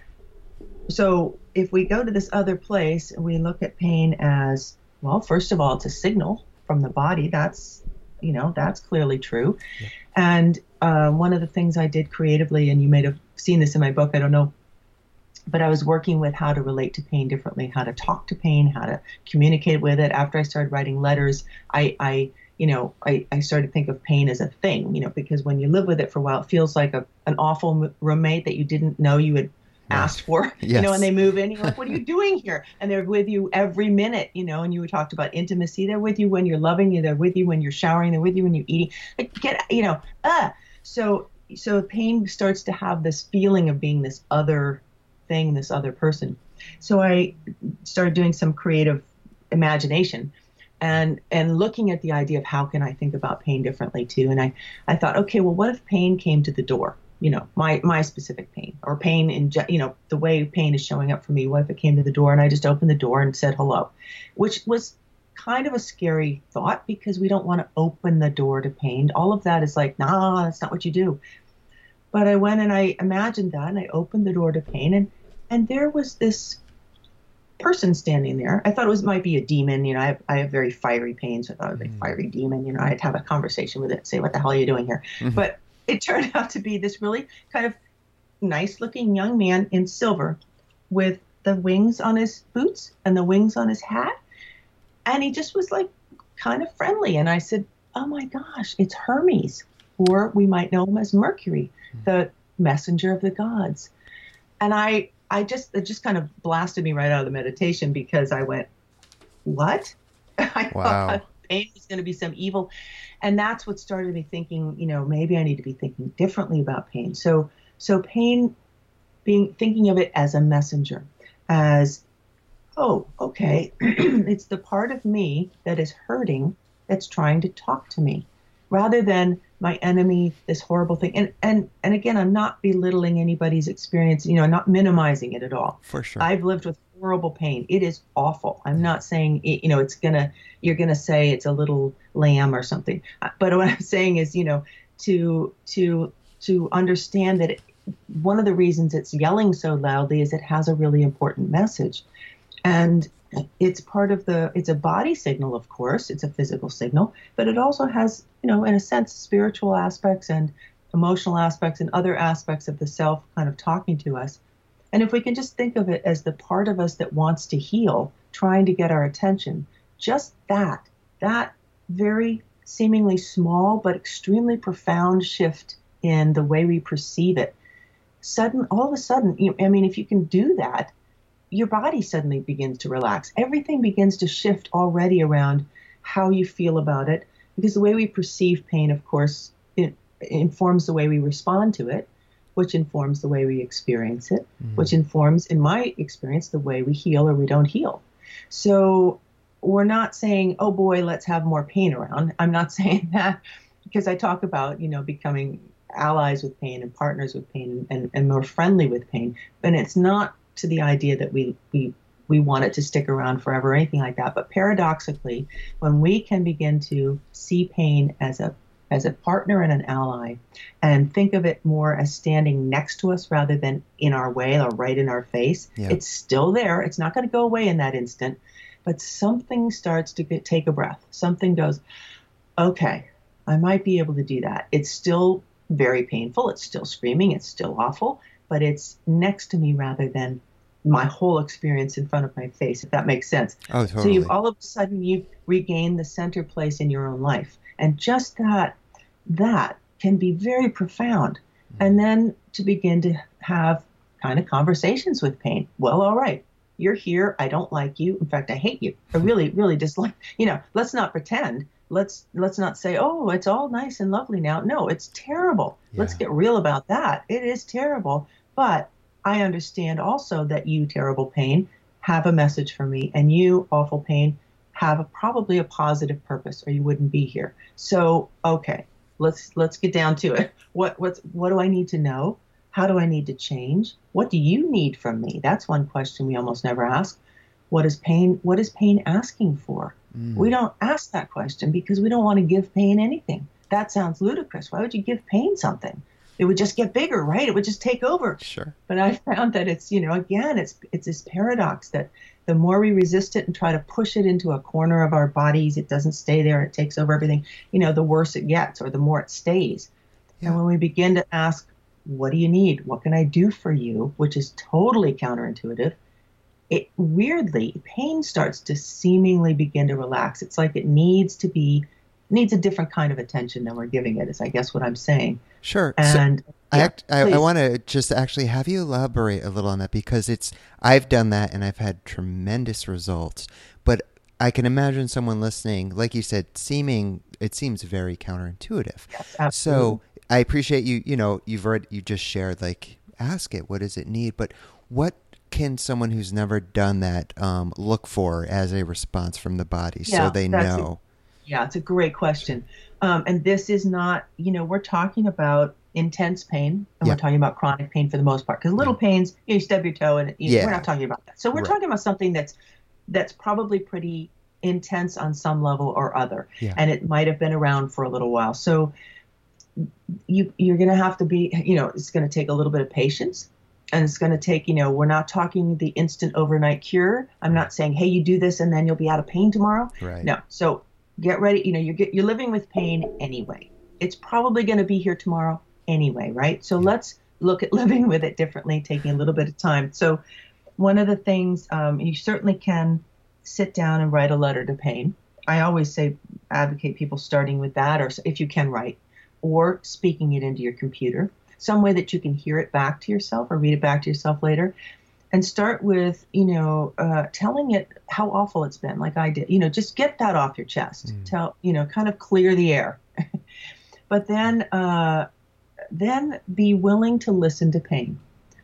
Speaker 2: so if we go to this other place and we look at pain as well, first of all, it's a signal from the body. That's you know that's clearly true. Yeah. And uh, one of the things I did creatively, and you may have seen this in my book, I don't know, but I was working with how to relate to pain differently, how to talk to pain, how to communicate with it. After I started writing letters, I, I you know, I, I started to think of pain as a thing, you know, because when you live with it for a while, it feels like a, an awful roommate that you didn't know you had asked for, yes. <laughs> you know, and they move in. You're like, what are you <laughs> doing here? And they're with you every minute, you know. And you talked about intimacy. They're with you when you're loving. You. They're with you when you're showering. They're with you when you're eating. Like, get, you know, ah. So, so pain starts to have this feeling of being this other thing, this other person. So I started doing some creative imagination and and looking at the idea of how can I think about pain differently too. And I I thought, okay, well, what if pain came to the door? You know, my my specific pain or pain in you know the way pain is showing up for me. What if it came to the door and I just opened the door and said hello, which was kind of a scary thought because we don't want to open the door to pain. All of that is like, nah, that's not what you do. But I went and I imagined that and I opened the door to pain and and there was this person standing there. I thought it was might be a demon. You know, I have, I have very fiery pain, so I thought it was a mm. fiery demon. You know, I'd have a conversation with it, say, "What the hell are you doing here?" Mm-hmm. But <laughs> it turned out to be this really kind of nice-looking young man in silver, with the wings on his boots and the wings on his hat, and he just was like kind of friendly. And I said, "Oh my gosh, it's Hermes, or we might know him as Mercury, the messenger of the gods." And I I just it just kind of blasted me right out of the meditation because I went, what? <laughs> I wow. thought pain was going to be some evil, and that's what started me thinking. You know, maybe I need to be thinking differently about pain. So so pain, being thinking of it as a messenger, as oh okay, <clears throat> it's the part of me that is hurting that's trying to talk to me, rather than my enemy, this horrible thing. And and and again, I'm not belittling anybody's experience, you know, not minimizing it at all.
Speaker 1: For sure.
Speaker 2: I've lived with horrible pain. It is awful. I'm not saying it, you know, it's gonna you're gonna say it's a little lamb or something. Uh, but what <laughs> I'm saying is, you know, to to to understand that it, one of the reasons it's yelling so loudly is it has a really important message. And it's part of the it's a body signal of course it's a physical signal but it also has you know in a sense spiritual aspects and emotional aspects and other aspects of the self kind of talking to us and if we can just think of it as the part of us that wants to heal trying to get our attention just that that very seemingly small but extremely profound shift in the way we perceive it sudden all of a sudden i mean if you can do that your body suddenly begins to relax. Everything begins to shift already around how you feel about it because the way we perceive pain, of course, it informs the way we respond to it, which informs the way we experience it, mm-hmm. which informs, in my experience, the way we heal or we don't heal. So we're not saying, oh boy, let's have more pain around. I'm not <laughs> saying that because I talk about, you know, becoming allies with pain and partners with pain and, and more friendly with pain. But it's not to the idea that we we we want it to stick around forever or anything like that. But paradoxically, when we can begin to see pain as a as a partner and an ally and think of it more as standing next to us rather than in our way or right in our face, yeah. it's still there. It's not going to go away in that instant, but something starts to get, take a breath. Something goes, okay, I might be able to do that. It's still very painful. It's still screaming. It's still awful, but it's next to me rather than my whole experience in front of my face, if that makes sense.
Speaker 1: Oh, totally.
Speaker 2: So you all of a sudden you've regained the center place in your own life. And just that that can be very profound. Mm-hmm. And then to begin to have kind of conversations with pain. Well, all right, you're here. I don't like you. In fact, I hate you. I really, really dislike. <laughs> You know, let's not pretend. Let's let's not say, oh, it's all nice and lovely now. No, it's terrible. Yeah. Let's get real about that. It is terrible. But I understand also that you, terrible pain, have a message for me, and you, awful pain, have a, probably a positive purpose, or you wouldn't be here. So, okay, let's let's get down to it. <laughs> What what's what do I need to know? How do I need to change? What do you need from me? That's one question we almost never ask. What is pain? What is pain asking for? Mm. We don't ask that question because we don't want to give pain anything. That sounds ludicrous. Why would you give pain something? It would just get bigger, right? It would just take over.
Speaker 1: Sure.
Speaker 2: But I found that it's, you know, again, it's it's this paradox that the more we resist it and try to push it into a corner of our bodies, it doesn't stay there. It takes over everything. You know, the worse it gets, or the more it stays. Yeah. And when we begin to ask, "What do you need? What can I do for you?" which is totally counterintuitive, it weirdly pain starts to seemingly begin to relax. It's like it needs to be needs a different kind of attention than we're giving it. Is I guess what I'm saying.
Speaker 1: Sure.
Speaker 2: And
Speaker 1: so yeah, I, I, I want to just actually have you elaborate a little on that because it's I've done that and I've had tremendous results. But I can imagine someone listening, like you said, seeming it seems very counterintuitive.
Speaker 2: Yes, absolutely.
Speaker 1: So I appreciate you. You know, you've already you just shared like ask it. What does it need? But what can someone who's never done that um, look for as a response from the body yeah, so they know?
Speaker 2: Yeah, it's a great question. Um, and this is not, you know, we're talking about intense pain, and
Speaker 1: Yeah.
Speaker 2: we're talking about chronic pain for the most part. Because little pains, you, know, you stub your toe, and you,
Speaker 1: Yeah.
Speaker 2: we're not talking about that. So we're
Speaker 1: Right.
Speaker 2: talking about something that's that's probably pretty intense on some level or other,
Speaker 1: Yeah.
Speaker 2: and it might have been around for a little while. So you you're going to have to be, you know, it's going to take a little bit of patience. And it's going to take, you know, we're not talking the instant overnight cure. I'm not saying, hey, you do this and then you'll be out of pain tomorrow.
Speaker 1: Right.
Speaker 2: No. So get ready. You know, you're get, you're living with pain anyway. It's probably going to be here tomorrow anyway, right? So let's look at <laughs> living with it differently, taking a little bit of time. So one of the things um, you certainly can sit down and write a letter to pain. I always say advocate people starting with that, or if you can write, or speaking it into your computer, some way that you can hear it back to yourself or read it back to yourself later and start with you know uh, telling it how awful it's been like i did you know just get that off your chest.
Speaker 1: Mm.
Speaker 2: tell you know kind of clear the air. <laughs> But then uh, then be willing to listen to pain.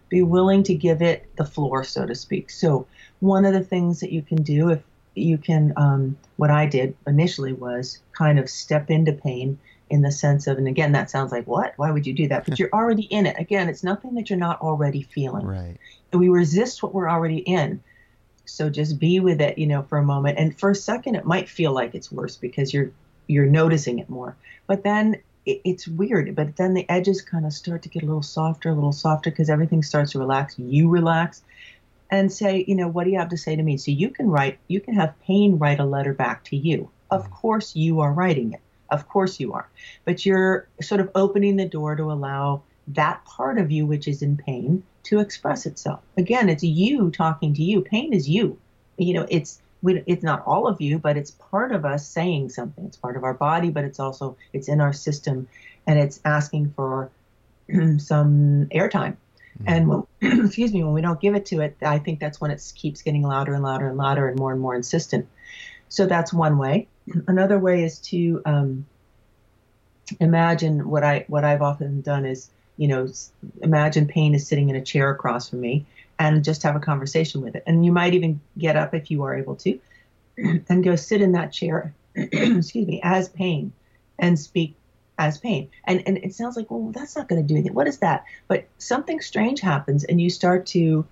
Speaker 2: Be willing to give it the floor so to speak. So one of the things that you can do if you can um, what i did initially was kind of step into pain in the sense of and again that sounds like what why would you do that but you're already in it again it's nothing that you're not already feeling
Speaker 1: Right.
Speaker 2: and we resist what we're already in. So just be with it, you know, for a moment. And for a second, it might feel like it's worse because you're you're noticing it more. But then it, it's weird. But then the edges kind of start to get a little softer, a little softer because everything starts to relax. You relax, and say, you know, what do you have to say to me? So you can write, you can have pain write a letter back to you. Of mm. course, you are writing it. Of course, you are. But you're sort of opening the door to allow that part of you which is in pain to express itself. Again, it's you talking to you. Pain is you. You know, it's we, it's not all of you, but it's part of us saying something. It's part of our body, but it's also it's in our system, and it's asking for <clears throat> some airtime. Mm-hmm. And when, <clears throat> excuse me, when we don't give it to it, I think that's when it keeps getting louder and louder and louder and more and more insistent. So that's one way. Another way is to um, imagine what I what I've often done is you know imagine pain is sitting in a chair across from me and just have a conversation with it. And you might even get up if you are able to <clears throat> and go sit in that chair, <clears throat> excuse me, as pain and speak as pain. And and it sounds like, well, that's not going to do anything. What is that? But something strange happens and you start to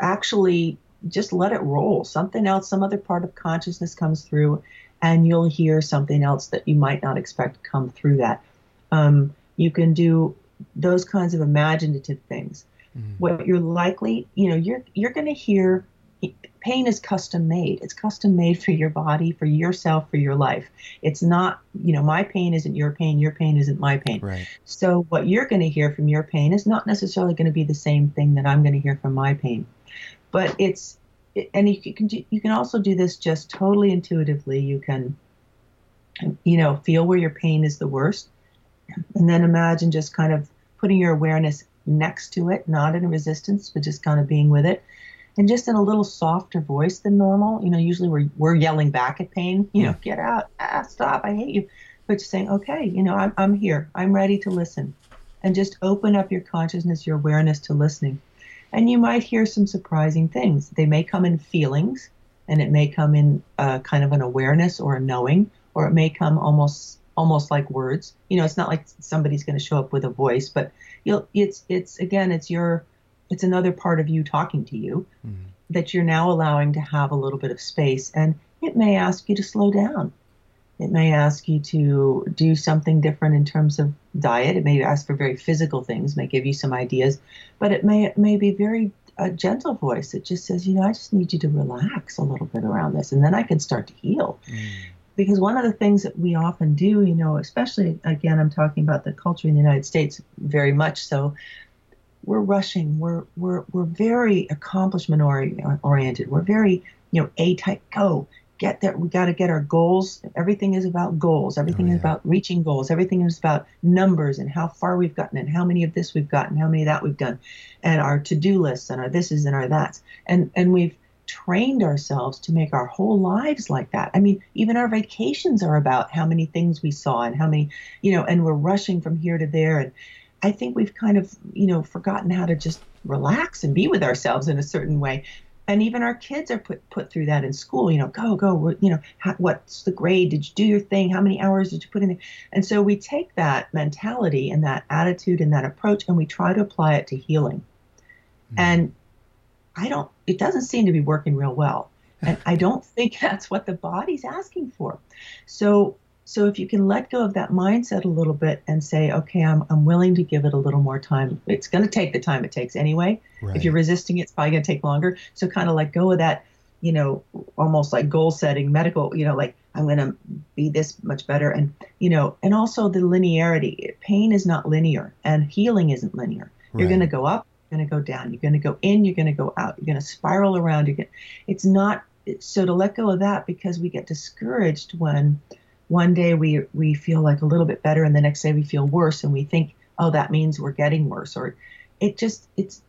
Speaker 2: actually just let it roll. Something else, some other part of consciousness comes through and you'll hear something else that you might not expect to come through that. Um, you can do those kinds of imaginative things.
Speaker 1: Mhm.
Speaker 2: What you're likely, you know, you're you're going to hear pain is custom made. It's custom made for your body, for yourself, for your life. It's not, you know, my pain isn't your pain, your pain isn't my pain.
Speaker 1: Right.
Speaker 2: So what you're going to hear from your pain is not necessarily going to be the same thing that I'm going to hear from my pain. But it's and you can you can also do this just totally intuitively. You can you know, feel where your pain is the worst and then imagine just kind of putting your awareness next to it, not in resistance, but just kind of being with it. And just in a little softer voice than normal. You know, usually we're, we're yelling back at pain, you know, get out, ah, stop, I hate you. But just saying, okay, you know, I'm, I'm here, I'm ready to listen. And just open up your consciousness, your awareness to listening. And you might hear some surprising things. They may come in feelings, and it may come in uh, kind of an awareness or a knowing, or it may come almost almost like words. You know, it's not like somebody's going to show up with a voice, but you'll it's it's again it's your it's another part of you talking to you
Speaker 1: Mhm.
Speaker 2: that you're now allowing to have a little bit of space and it may ask you to slow down. It may ask you to do something different in terms of diet. It may ask for very physical things, may give you some ideas, but it may it may be very a gentle voice that just says, you know, I just need you to relax a little bit around this, and then I can start to heal
Speaker 1: Mm.
Speaker 2: because one of the things that we often do, you know, especially again, I'm talking about the culture in the United States very much so. We're rushing. We're we're we're very accomplishment oriented. We're very you know a type go get there. We got to get our goals. Everything is about goals. Everything
Speaker 1: Oh,
Speaker 2: is about reaching goals. Everything is about numbers and how far we've gotten and how many of this we've gotten, how many of that we've done, and our to do lists and our thises and our that's. And and we've trained ourselves to make our whole lives like that. I mean, even our vacations are about how many things we saw and how many, you know, and we're rushing from here to there. And I think we've kind of, you know, forgotten how to just relax and be with ourselves in a certain way. And even our kids are put put through that in school you know go go you know how, what's the grade? Did you do your thing? How many hours did you put in there? And so we take that mentality and that attitude and that approach and we try to apply it to healing. Mm-hmm. and i don't it doesn't seem to be working real well. And i don't think <laughs> that's what the body's asking for. So so if you can let go of that mindset a little bit and say, okay, I'm, I'm willing to give it a little more time. It's going to take the time it takes anyway. Right. If you're resisting it, it's probably going to take longer. So kind of let go of that, you know, almost like goal setting, medical, you know, like I'm going to be this much better. And, you know, and also the linearity. Pain is not linear and healing isn't linear. Right. You're going to go up, you're going to go down, you're going to go in, you're going to go out, you're going to spiral around. You get, it's not, so to let go of that because we get discouraged when, one day we we feel like a little bit better and the next day we feel worse and we think oh that means we're getting worse. Or it just it's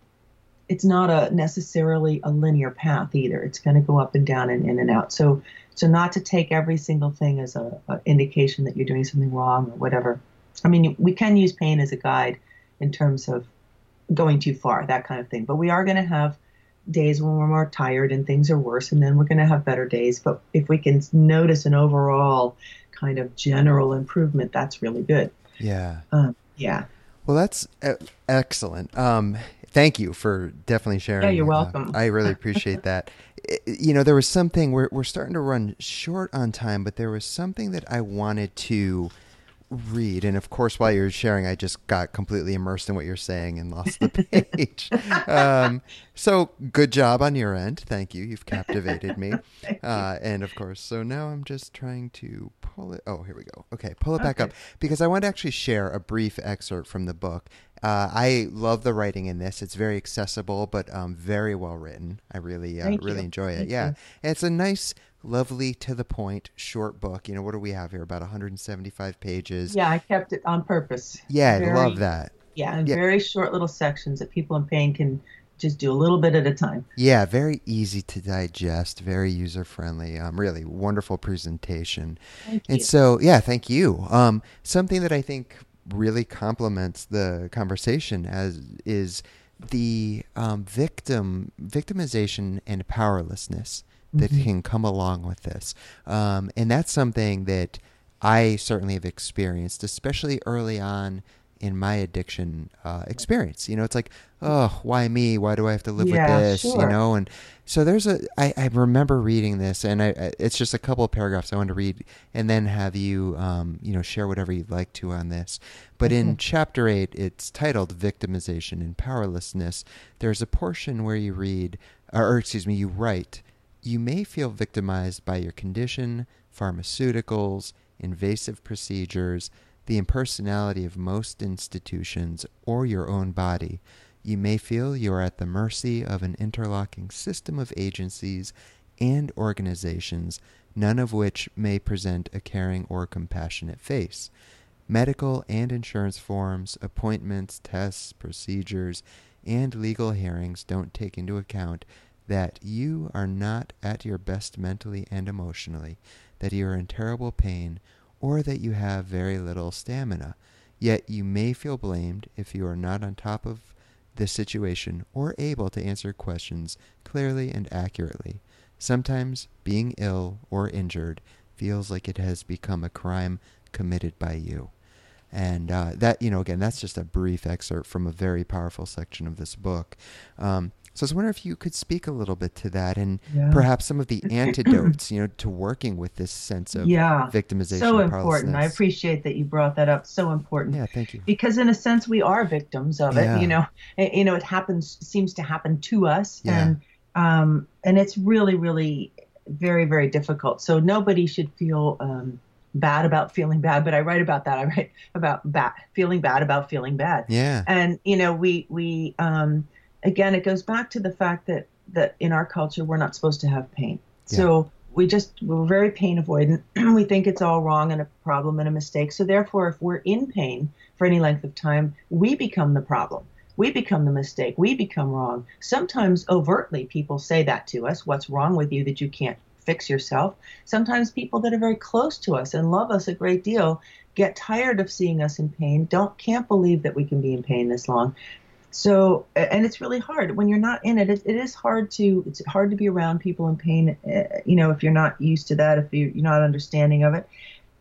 Speaker 2: it's not a necessarily a linear path either. It's going to go up and down and in and out. So so not to take every single thing as a, a indication that you're doing something wrong or whatever. I mean we can use pain as a guide in terms of going too far that kind of thing. But we are going to have days when we're more tired and things are worse and then we're going to have better days. But if we can notice an overall kind of general improvement, that's really good.
Speaker 1: Yeah.
Speaker 2: Um, yeah.
Speaker 1: Well, that's excellent. Um, thank you for definitely sharing.
Speaker 2: Yeah, you're welcome.
Speaker 1: Uh, I really <laughs> appreciate that. you know, there was something we're we're starting to run short on time, but there was something that I wanted to read. And of course, while you're sharing, I just got completely immersed in what you're saying and lost the page. <laughs> um, so good job on your end. Thank you. You've captivated me. <laughs> Uh, and of course, so now I'm just trying to pull it. Oh, here we go. Okay, pull it back okay. up because I want to actually share a brief excerpt from the book. Uh, I love the writing in this. It's very accessible, but um, very well written. I really, uh, really you. enjoy it. Thank yeah, it's a nice lovely to the point short book you know what do we have here about 175 pages
Speaker 2: yeah i kept it on purpose
Speaker 1: yeah very, i love that
Speaker 2: yeah and yeah. very short little sections that people in pain can just do a little bit at a time
Speaker 1: yeah very easy to digest very user friendly um, really wonderful presentation
Speaker 2: thank
Speaker 1: and
Speaker 2: you.
Speaker 1: so yeah thank you um, something that i think really complements the conversation as is the um, victim victimization and powerlessness that mm-hmm. can come along with this. Um, and that's something that I certainly have experienced, especially early on in my addiction uh, experience. You know, it's like, oh, why me? Why do I have to live
Speaker 2: yeah,
Speaker 1: with this?
Speaker 2: Sure.
Speaker 1: You know, and so there's a. I, I remember reading this, and I, it's just a couple of paragraphs I want to read, and then have you, um, you know, share whatever you'd like to on this. But mm-hmm. in chapter eight, it's titled "Victimization and Powerlessness." There's a portion where you read, or excuse me, you write. You may feel victimized by your condition, pharmaceuticals, invasive procedures, the impersonality of most institutions, or your own body. You may feel you are at the mercy of an interlocking system of agencies and organizations, none of which may present a caring or compassionate face. Medical and insurance forms, appointments, tests, procedures, and legal hearings don't take into account that you are not at your best mentally and emotionally, that you are in terrible pain, or that you have very little stamina. Yet you may feel blamed if you are not on top of the situation or able to answer questions clearly and accurately. Sometimes being ill or injured feels like it has become a crime committed by you. And uh, that, you know, again, that's just a brief excerpt from a very powerful section of this book. Um, so I was wondering if you could speak a little bit to that and yeah. perhaps some of the <clears throat> antidotes, you know, to working with this sense of
Speaker 2: yeah.
Speaker 1: victimization.
Speaker 2: So important. I appreciate that you brought that up. So important.
Speaker 1: Yeah, thank you.
Speaker 2: Because in a sense, we are victims of it. Yeah. You know, it, you know, it happens, seems to happen to us, yeah. and um, and it's really, really very, very difficult. So nobody should feel. Um, bad about feeling bad but i write about that i write about bad feeling bad about feeling bad
Speaker 1: yeah
Speaker 2: and you know we we um again, it goes back to the fact that that in our culture we're not supposed to have pain. Yeah. So we just we're very pain avoidant. <clears throat> we think it's all wrong and a problem and a mistake. So therefore, if we're in pain for any length of time, we become the problem. We become the mistake. We become wrong. Sometimes overtly, people say that to us. What's wrong with you that you can't fix yourself? Sometimes people that are very close to us and love us a great deal get tired of seeing us in pain. Don't can't believe that we can be in pain this long So, and it's really hard when you're not in it. It, it is hard to it's hard to be around people in pain. Uh, you know, if you're not used to that, if you, you're not understanding of it,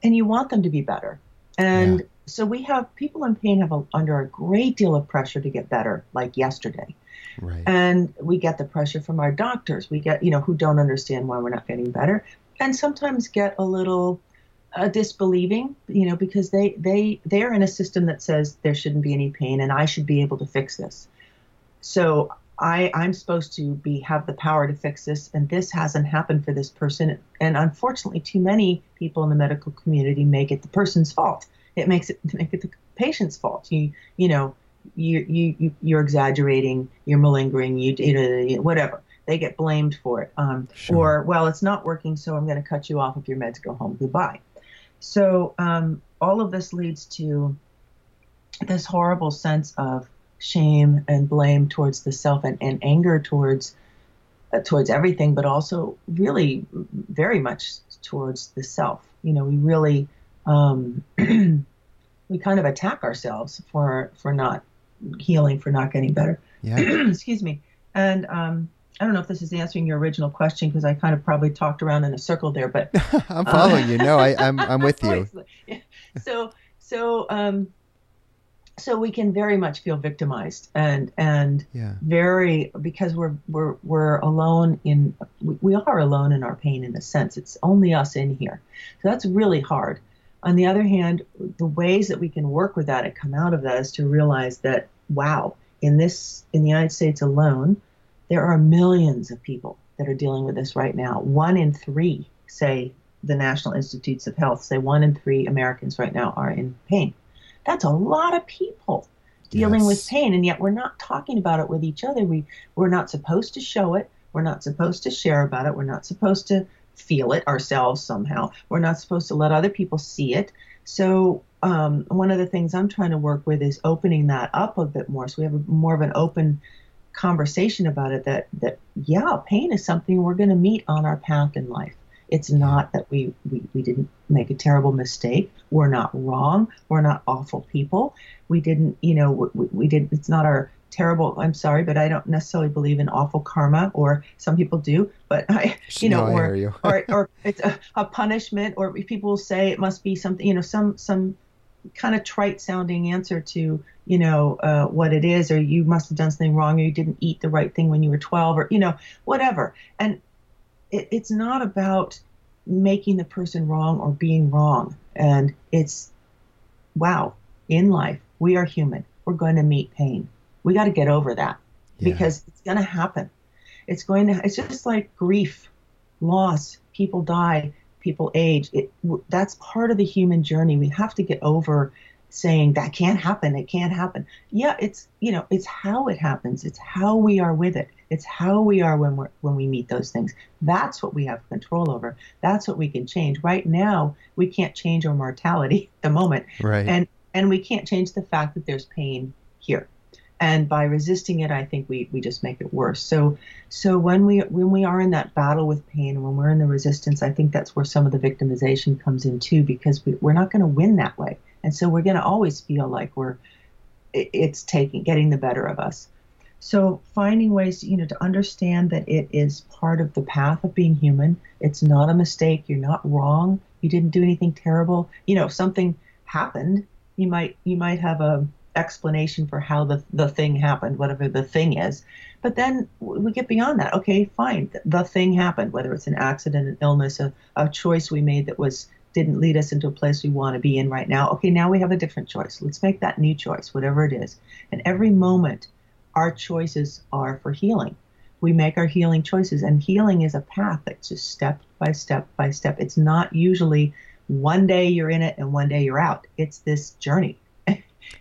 Speaker 2: and you want them to be better. And yeah. so we have people in pain have a, under a great deal of pressure to get better, like yesterday.
Speaker 1: Right.
Speaker 2: And we get the pressure from our doctors. We get, you know, who don't understand why we're not getting better, and sometimes get a little uh, disbelieving, you know, because they they they're in a system that says there shouldn't be any pain, and I should be able to fix this. So I I'm supposed to be have the power to fix this, and this hasn't happened for this person. And unfortunately, too many people in the medical community make it the person's fault. It makes it <laughs> make it the patient's fault. You you know you you you're exaggerating, you're malingering, you, you know whatever. They get blamed for it. Um, sure. Or well, it's not working, so I'm going to cut you off if you're meant go home. Goodbye. So um, all of this leads to this horrible sense of shame and blame towards the self and, and anger towards uh, towards everything, but also really very much towards the self. You know, we really um, <clears throat> we kind of attack ourselves for for not healing, for not getting better.
Speaker 1: Yeah. <clears throat>
Speaker 2: Excuse me. And um, I don't know if this is answering your original question because I kind of probably talked around in a circle there, but <laughs>
Speaker 1: I'm following you. No, I, am I'm, I'm with you. <laughs>
Speaker 2: so so um, so we can very much feel victimized and and
Speaker 1: yeah.
Speaker 2: very because we're we're we're alone in we, we are alone in our pain in a sense. It's only us in here, so that's really hard. On the other hand, the ways that we can work with that and come out of that is to realize that wow, in this in the United States alone there are millions of people that are dealing with this right now. One in three, say the National Institutes of Health, say one in three Americans right now are in pain. That's a lot of people dealing yes. with pain, and yet we're not talking about it with each other. We we're not supposed to show it. We're not supposed to share about it. We're not supposed to feel it ourselves somehow. We're not supposed to let other people see it. So um, one of the things I'm trying to work with is opening that up a bit more, so we have a, more of an open conversation about it that that yeah pain is something we're going to meet on our path in life. It's not that we, we we didn't make a terrible mistake. We're not wrong. We're not awful people. We didn't you know we, we did it's not our terrible i'm sorry but i don't necessarily believe in awful karma or some people do but i you know
Speaker 1: no,
Speaker 2: or,
Speaker 1: you.
Speaker 2: or or it's a, a punishment or people say it must be something you know some some kind of trite sounding answer to you know uh, what it is or you must have done something wrong or you didn't eat the right thing when you were 12 or you know whatever. And it, it's not about making the person wrong or being wrong. And it's wow in life we are human. We're going to meet pain. We got to get over that yeah. because it's going to happen. It's going to it's just like grief loss people die people age. It, that's part of the human journey. We have to get over saying that can't happen. It can't happen. Yeah, it's you know it's how it happens. It's how we are with it. It's how we are when we when we meet those things. That's what we have control over. That's what we can change. Right now, we can't change our mortality at the moment.
Speaker 1: Right.
Speaker 2: And and we can't change the fact that there's pain here and by resisting it i think we, we just make it worse. So so when we when we are in that battle with pain when we're in the resistance i think that's where some of the victimization comes in too because we, we're not going to win that way. And so we're going to always feel like we're it's taking getting the better of us. So finding ways you know to understand that it is part of the path of being human. It's not a mistake. You're not wrong. You didn't do anything terrible. You know if something happened you might you might have a explanation for how the, the thing happened, whatever the thing is. But then we get beyond that. Okay, fine. The thing happened, whether it's an accident, an illness, a, a choice we made that was didn't lead us into a place we want to be in right now. Okay, now we have a different choice. Let's make that new choice, whatever it is. And every moment, our choices are for healing. We make our healing choices, and healing is a path that's just step by step by step. It's not usually one day you're in it and one day you're out. It's this journey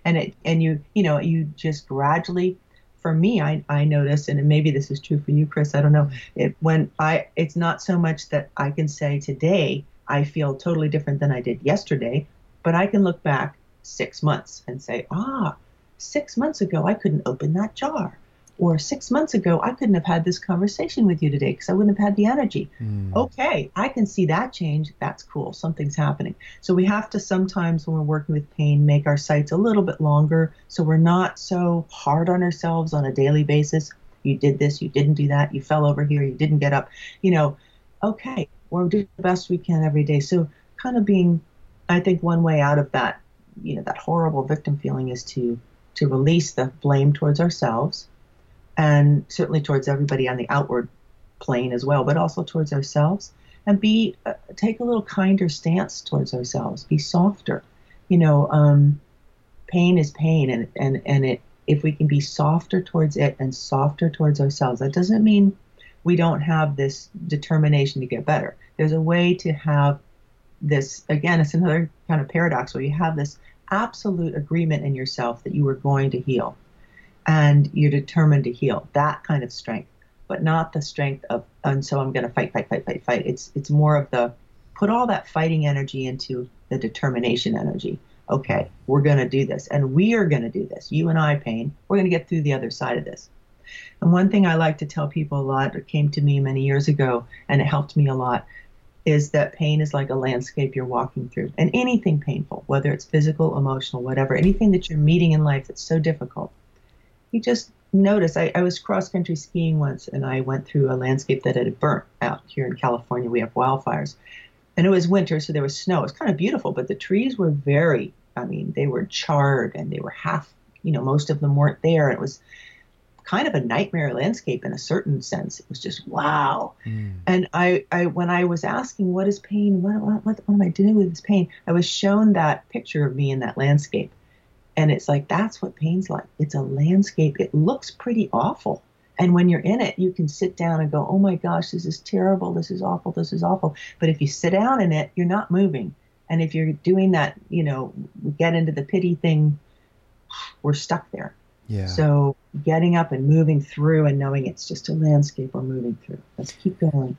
Speaker 2: and it and you you know you just gradually for me I, I notice and maybe this is true for you chris i don't know it when i it's not so much that i can say today i feel totally different than i did yesterday but i can look back six months and say ah six months ago i couldn't open that jar Or six months ago, I couldn't have had this conversation with you today because I wouldn't have had the energy.
Speaker 1: Mm.
Speaker 2: Okay, I can see that change. That's cool. Something's happening. So we have to sometimes, when we're working with pain, make our sights a little bit longer so we're not so hard on ourselves on a daily basis. You did this, you didn't do that, you fell over here, you didn't get up. You know, okay, we're doing the best we can every day. So kind of being, I think, one way out of that, you know, that horrible victim feeling is to to release the blame towards ourselves and certainly towards everybody on the outward plane as well, but also towards ourselves, and be uh, take a little kinder stance towards ourselves. Be softer. You know, um, pain is pain, and and and it. If we can be softer towards it and softer towards ourselves, that doesn't mean we don't have this determination to get better. There's a way to have this. Again, it's another kind of paradox where you have this absolute agreement in yourself that you are going to heal and you're determined to heal. That kind of strength but not the strength of and so i'm going to fight fight fight fight fight. It's it's more of the put all that fighting energy into the determination energy. Okay we're going to do this and we are going to do this. You and i pain we're going to get through the other side of this. And one thing i like to tell people a lot it came to me many years ago and it helped me a lot is that pain is like a landscape you're walking through. And anything painful whether it's physical emotional whatever anything that you're meeting in life that's so difficult you just notice I, I was cross country skiing once and I went through a landscape that had burnt out here in California. We have wildfires. And it was winter, so there was snow. It was kind of beautiful, but the trees were very, I mean, they were charred and they were half, you know, most of them weren't there. It was kind of a nightmare landscape in a certain sense. It was just wow. Mm. And I, I, when I was asking what is pain, what, what, what, what am I doing with this pain? I was shown that picture of me in that landscape and it's like, that's what pain's like. It's a landscape. It looks pretty awful. And when you're in it, you can sit down and go, oh my gosh, this is terrible. This is awful. This is awful. But if you sit down in it, you're not moving. And if you're doing that, you know, we get into the pity thing, we're stuck there.
Speaker 1: Yeah.
Speaker 2: So getting up and moving through and knowing it's just a landscape we're moving through. Let's keep going.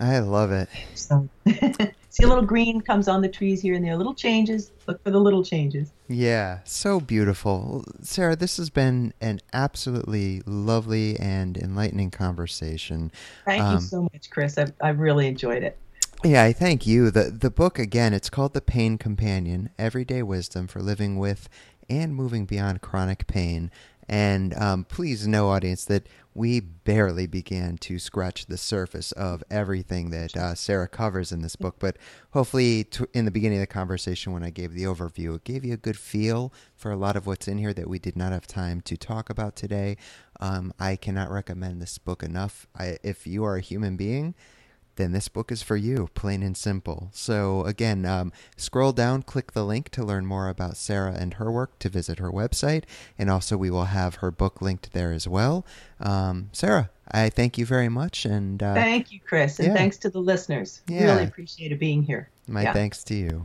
Speaker 1: I love it.
Speaker 2: So <laughs> see a little green comes on the trees here and there, little changes. Look for the little changes.
Speaker 1: Yeah, so beautiful. Sarah, this has been an absolutely lovely and enlightening conversation.
Speaker 2: Thank um, you so much, Chris. I've, I've really enjoyed it.
Speaker 1: Yeah, I thank you. The the book again, it's called The Pain Companion: Everyday Wisdom for Living with and Moving Beyond Chronic Pain. And um, please know, audience, that we barely began to scratch the surface of everything that uh, Sarah covers in this book. But hopefully, in the beginning of the conversation, when I gave the overview, it gave you a good feel for a lot of what's in here that we did not have time to talk about today. Um, I cannot recommend this book enough. I, if you are a human being, then this book is for you, plain and simple. So, again, um, scroll down, click the link to learn more about Sarah and her work, to visit her website, and also we will have her book linked there as well. Um, Sarah, I thank you very much. and uh,
Speaker 2: Thank you, Chris, and yeah. thanks to the listeners. Yeah. Really appreciated being here.
Speaker 1: My yeah. thanks to you.